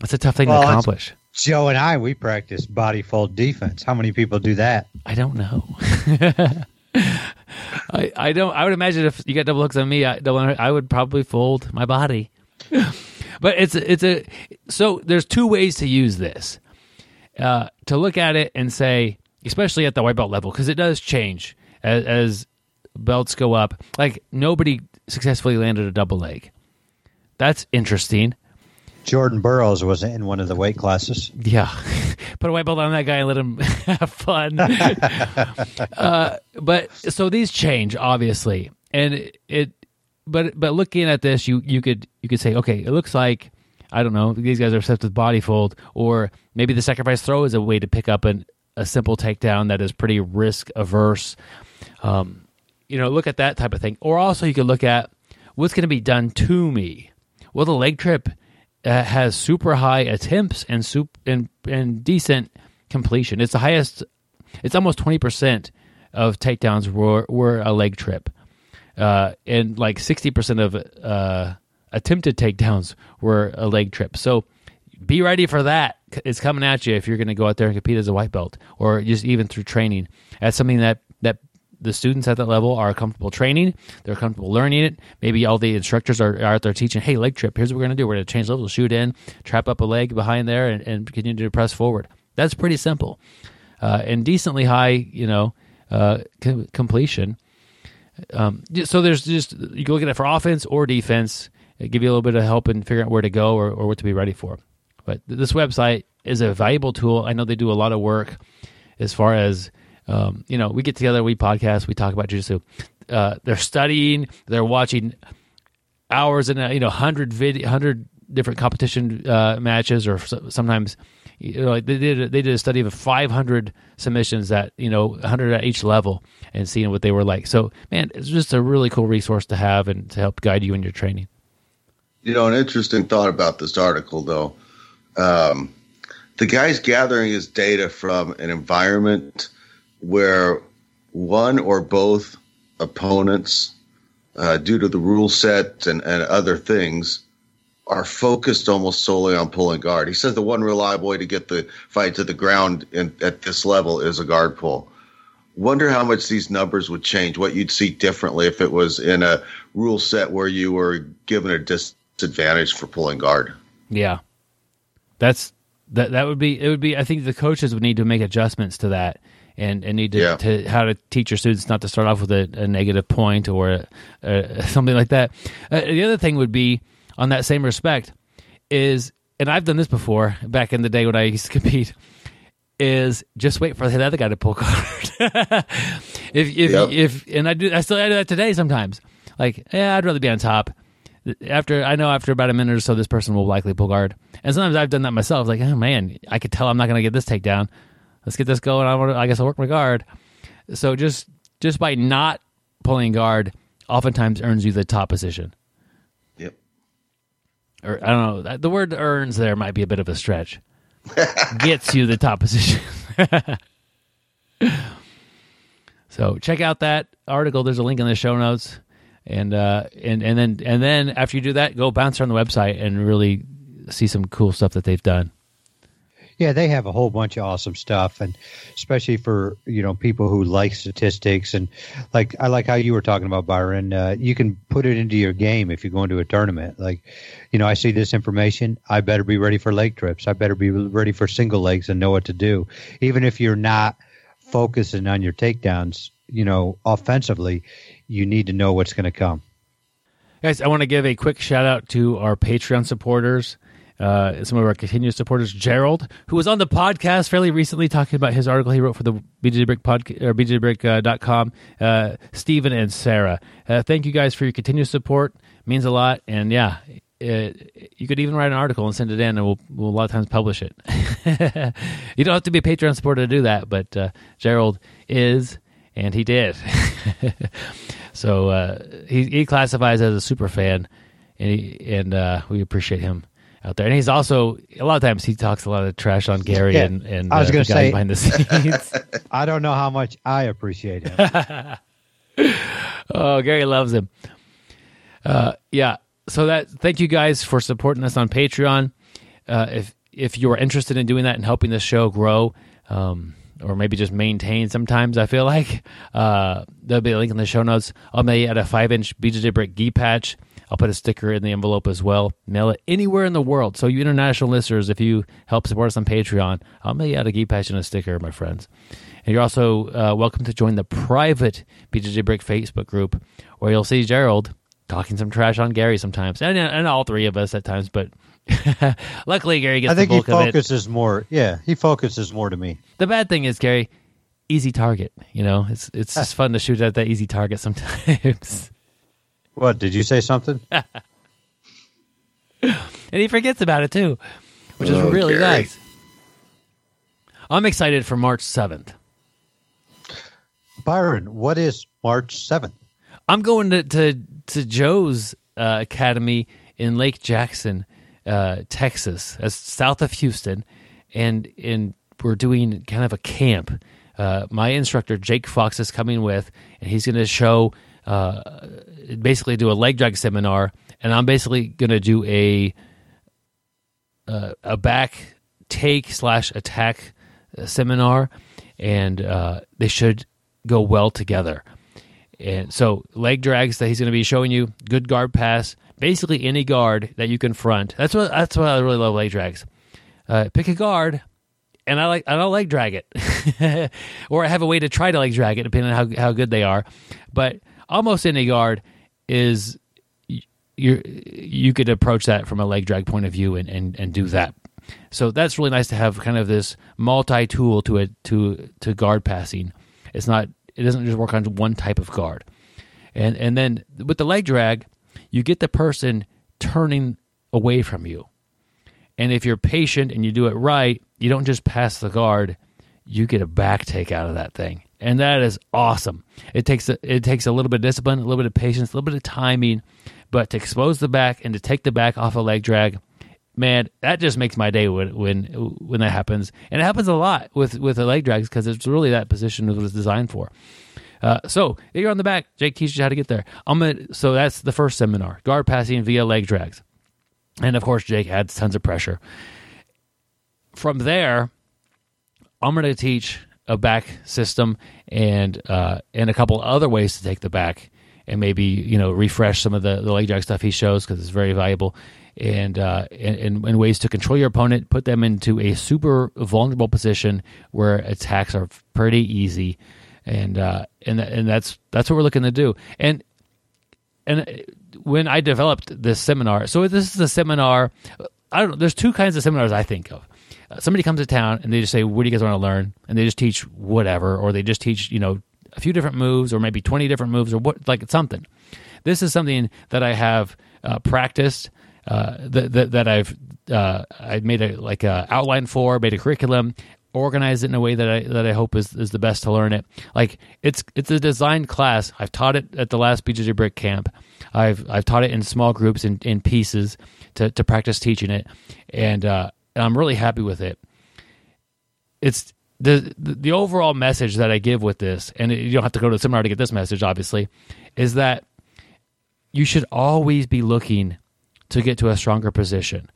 it's a tough thing Well, to accomplish. Joe and I, we practice body fold defense. How many people do that? I don't know. *laughs* I I don't. I would imagine if you got double hooks on me, I, double I would probably fold my body. *laughs* but it's it's a so there's two ways to use this. Uh, to look at it and say, especially at the white belt level, because it does change as, as belts go up. Like nobody successfully landed a double leg. That's interesting. Jordan Burroughs was in one of the weight classes. Yeah, *laughs* put a white belt on that guy and let him *laughs* have fun. *laughs* uh, but so these change obviously, and it, it. But but looking at this, you you could you could say, okay, it looks like I don't know these guys are obsessed with body fold, or maybe the sacrifice throw is a way to pick up an, a simple takedown that is pretty risk averse. Um, you know, look at that type of thing, or also you could look at what's going to be done to me. Well, the leg trip uh, has super high attempts and soup and and decent completion. It's the highest. It's almost twenty percent of takedowns were were a leg trip, uh, and like sixty percent of uh, attempted takedowns were a leg trip. So be ready for that. It's coming at you if you're going to go out there and compete as a white belt, or just even through training. That's something that that the students at that level are comfortable training. They're comfortable learning it. Maybe all the instructors are, are out there teaching, hey, leg trip, here's what we're going to do. We're going to change level, shoot in, trap up a leg behind there, and, and continue to press forward. That's pretty simple. Uh, and decently high, you know, uh, com- completion. Um, so there's just, you can look at it for offense or defense, It give you a little bit of help in figuring out where to go or, or what to be ready for. But this website is a valuable tool. I know they do a lot of work as far as um, you know. We get together, we podcast, we talk about jujitsu. Uh, they're studying, they're watching hours and you know hundred video, hundred different competition uh, matches, or sometimes you know like they did they did a study of 500 submissions that you know 100 at each level and seeing what they were like. So man, it's just a really cool resource to have and to help guide you in your training. You know, an interesting thought about this article, though. Um, the guy's gathering his data from an environment where one or both opponents, uh, due to the rule set and, and other things, are focused almost solely on pulling guard. He says the one reliable way to get the fight to the ground in, at this level is a guard pull. Wonder how much these numbers would change, what you'd see differently if it was in a rule set where you were given a disadvantage for pulling guard. Yeah, that's that. That would be it. Would be. I think the coaches would need to make adjustments to that and and need to, Yeah. to how to teach your students not to start off with a, a negative point or a, a, *laughs* something like that. Uh, the other thing would be on that same respect is, and I've done this before back in the day when I used to *laughs* compete. Is just wait for the other guy to pull guard. *laughs* if if Yep. if and I do I still I do that today sometimes. Like yeah, I'd rather be on top after I know after about a minute or so, this person will likely pull guard. And sometimes I've done that myself. Like, oh man, I could tell I'm not going to get this takedown. Let's get this going. I, wanna, I guess I'll work my guard. So just just by not pulling guard, oftentimes earns you the top position. Yep. Or I don't know. The word "earns" there might be a bit of a stretch. *laughs* Gets you the top position. *laughs* so check out that article. There's a link in the show notes and uh, and and then and then after you do that, go bounce around the website and really see some cool stuff that they've done. Yeah, they have a whole bunch of awesome stuff, and especially for you know people who like statistics and like I like how you were talking about Byron. Uh, you can put it into your game if you go into a tournament. Like, you know, I see this information. I better be ready for leg trips. I better be ready for single legs and know what to do, even if you're not focusing on your takedowns. You know, offensively, you need to know what's going to come. Guys, I want to give a quick shout out to our Patreon supporters. Uh, some of our continuous supporters, Gerald, who was on the podcast fairly recently talking about his article he wrote for the BJ Brick podcast or BJBrick.com, uh, Stephen and Sarah. Uh, thank you guys for your continuous support. Means a lot. And yeah, it, you could even write an article and send it in, and we'll, we'll a lot of times publish it. *laughs* you don't have to be a Patreon supporter to do that, but uh, Gerald is, and he did. *laughs* so uh, he, he classifies as a super fan, and, he, and uh, we appreciate him out there. And he's also a lot of times he talks a lot of trash on Gary Yeah, and and I was uh, gonna the guy say- behind the scenes. *laughs* I don't know how much I appreciate him. *laughs* oh, Gary loves him. Uh, yeah. So that thank you guys for supporting us on Patreon. Uh, if if you're interested in doing that and helping the show grow, um, or maybe just maintain, sometimes I feel like uh, there'll be a link in the show notes. I'll mail you out a five inch BJJ Brick Gi patch. I'll put a sticker in the envelope as well. Mail it anywhere in the world. So you international listeners, if you help support us on Patreon, I'll mail you out a patch and a sticker, my friends. And you're also uh, welcome to join the private BJJ Brick Facebook group, where you'll see Gerald talking some trash on Gary sometimes, and, and all three of us at times. But *laughs* luckily, Gary gets I think the he bulk of it. focuses more. Yeah, he focuses more to me. The bad thing is, Gary, easy target. You know, it's it's just fun to shoot at that easy target sometimes, *laughs* What did you say something? *laughs* and he forgets about it too, which is Oh, really Gary. nice. I'm excited for March seventh. Byron, what is March seventh? I'm going to to, to Joe's uh, academy in Lake Jackson, uh, Texas, that's south of Houston, and and we're doing kind of a camp. Uh, my instructor Jake Fox is coming with, and he's going to show uh, basically do a leg drag seminar, and I'm basically going to do a uh, a back take slash attack seminar, and uh, they should go well together. And so leg drags that he's going to be showing you, good guard pass, basically any guard that you confront. That's what that's what I really love leg drags. Uh, pick a guard, and I like I don't leg drag it, *laughs* or I have a way to try to leg drag it depending on how how good they are. But almost any guard is you you could approach that from a leg drag point of view and, and, and do that. So that's really nice to have kind of this multi tool to it to to guard passing. It's not it doesn't just work on one type of guard. And and then with the leg drag, you get the person turning away from you. And if you're patient and you do it right, you don't just pass the guard, you get a back take out of that thing. And that is awesome. It takes a, it takes a little bit of discipline, a little bit of patience, a little bit of timing, but to expose the back and to take the back off a leg drag, man, that just makes my day when when when that happens. And it happens a lot with with the leg drags because it's really that position it was designed for. Uh, so you're on the back, Jake teaches you how to get there. I'm gonna, so that's the first seminar: guard passing via leg drags, and of course Jake adds tons of pressure. From there, I'm going to teach a back system and uh, and a couple other ways to take the back and maybe you know refresh some of the, the leg drag stuff he shows because it's very valuable and, uh, and and ways to control your opponent, put them into a super vulnerable position where attacks are pretty easy, and uh, and and that's that's what we're looking to do. And and when I developed this seminar, so this is a seminar. I don't know. There's two kinds of seminars I think of. Uh, somebody comes to town and they just say, "What do you guys want to learn?" And they just teach whatever, or they just teach you know a few different moves, or maybe twenty different moves, or what like something. This is something that I have uh, practiced. Uh, that, that I've uh, I made a like a outline for, made a curriculum, organized it in a way that I that I hope is, is the best to learn it. Like it's it's a designed class. I've taught it at the last BJJ Brick camp. I've I've taught it in small groups in, in pieces to, to practice teaching it, and, uh, and I'm really happy with it. It's the, the overall message that I give with this, and you don't have to go to the seminar to get this message. Obviously, is that you should always be looking to get to a stronger position.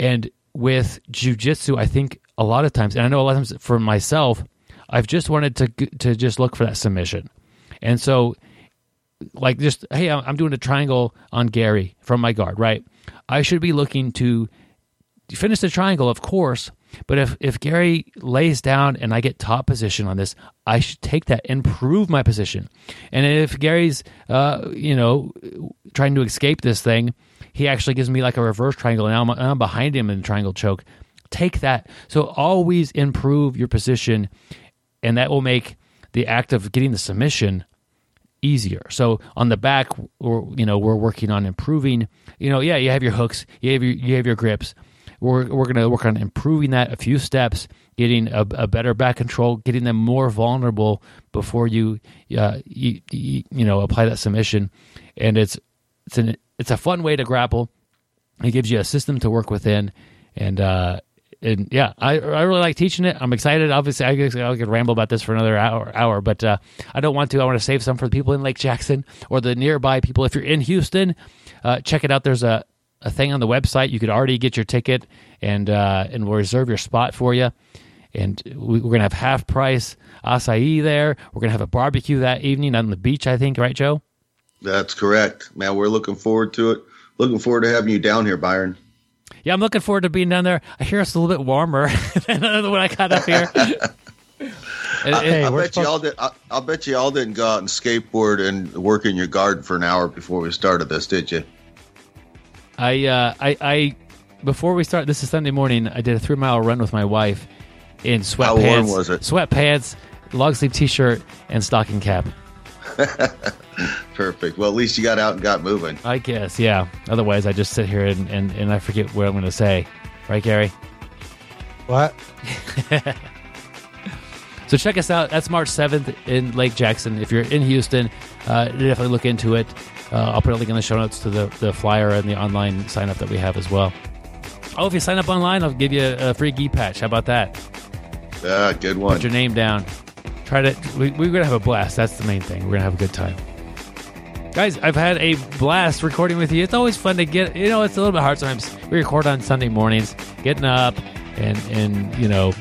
And with jujitsu, I think a lot of times, and I know a lot of times for myself, I've just wanted to to just look for that submission, and so like just hey, I'm doing a triangle on Gary from my guard, right? I should be looking to finish the triangle, of course, But if if Gary lays down and I get top position on this, I should take that, improve my position. And if Gary's, uh, you know, trying to escape this thing, he actually gives me like a reverse triangle, and I'm, I'm behind him in the triangle choke. Take that. So always improve your position, and that will make the act of getting the submission easier. So on the back, we're, you know, we're working on improving. You know, yeah, you have your hooks, you have your you have your grips. We're we're going to work on improving that a few steps, getting a, a, better back control, getting them more vulnerable before you, uh, you, you, you know apply that submission. And it's it's an it's a fun way to grapple. It gives you a system to work within, and uh, and yeah, I I really like teaching it. I'm excited. Obviously, I could, I could ramble about this for another hour, hour, but uh, I don't want to. I want to save some for the people in Lake Jackson or the nearby people. If you're in Houston, uh, check it out. There's a, a thing on the website. You could already get your ticket, and uh, and we'll reserve your spot for you. And we, we're gonna have half price acai there. We're gonna have a barbecue that evening on the beach. I think, right, Joe? That's correct, man. We're looking forward to it. Looking forward to having you down here, Byron. Yeah, I'm looking forward to being down there. I hear it's a little bit warmer *laughs* than when I got up here. *laughs* I, hey, I bet you all did. I, will bet you all didn't go out and skateboard and work in your garden for an hour before we started this, did you? I, uh, I, I, before we start, this is Sunday morning. I did a three mile run with my wife in sweatpants. How warm was it? Sweatpants, long sleeve t shirt, and stocking cap. *laughs* Perfect. Well, at least you got out and got moving. I guess, yeah. Otherwise, I just sit here and, and, and I forget what I'm going to say. Right, Gary? What? *laughs* so check us out. That's March 7th in Lake Jackson. If you're in Houston, uh, definitely look into it. Uh, I'll put a link in the show notes to the, the flyer and the online sign up that we have as well. Oh, if you sign up online, I'll give you a, a free gi patch. How about that? Yeah, good one. Put your name down. Try to. We, we're gonna have a blast. That's the main thing. We're gonna have a good time. Guys, I've had a blast recording with you. It's always fun to get, you know, it's a little bit hard sometimes. We record on Sunday mornings, getting up and, and you know,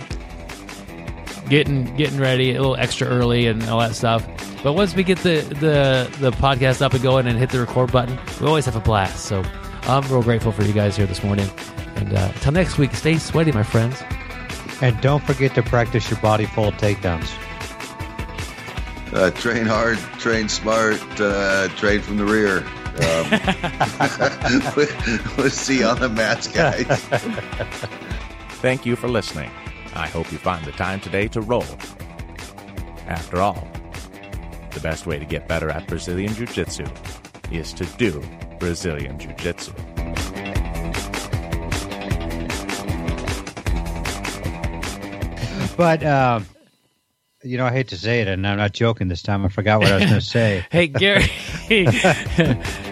getting getting ready a little extra early and all that stuff. But once we get the, the, the podcast up and going and hit the record button, we always have a blast. So I'm real grateful for you guys here this morning. And uh, until next week, stay sweaty, my friends. And don't forget to practice your body fold takedowns. Uh, train hard, train smart, uh, train from the rear. Um, *laughs* *laughs* we'll see you on the mats, guys. *laughs* Thank you for listening. I hope you find the time today to roll. After all, the best way to get better at Brazilian Jiu Jitsu is to do Brazilian Jiu Jitsu. But, uh, you know, I hate to say it, and I'm not joking this time. I forgot what I was going *laughs* to say. hey, Gary. *laughs*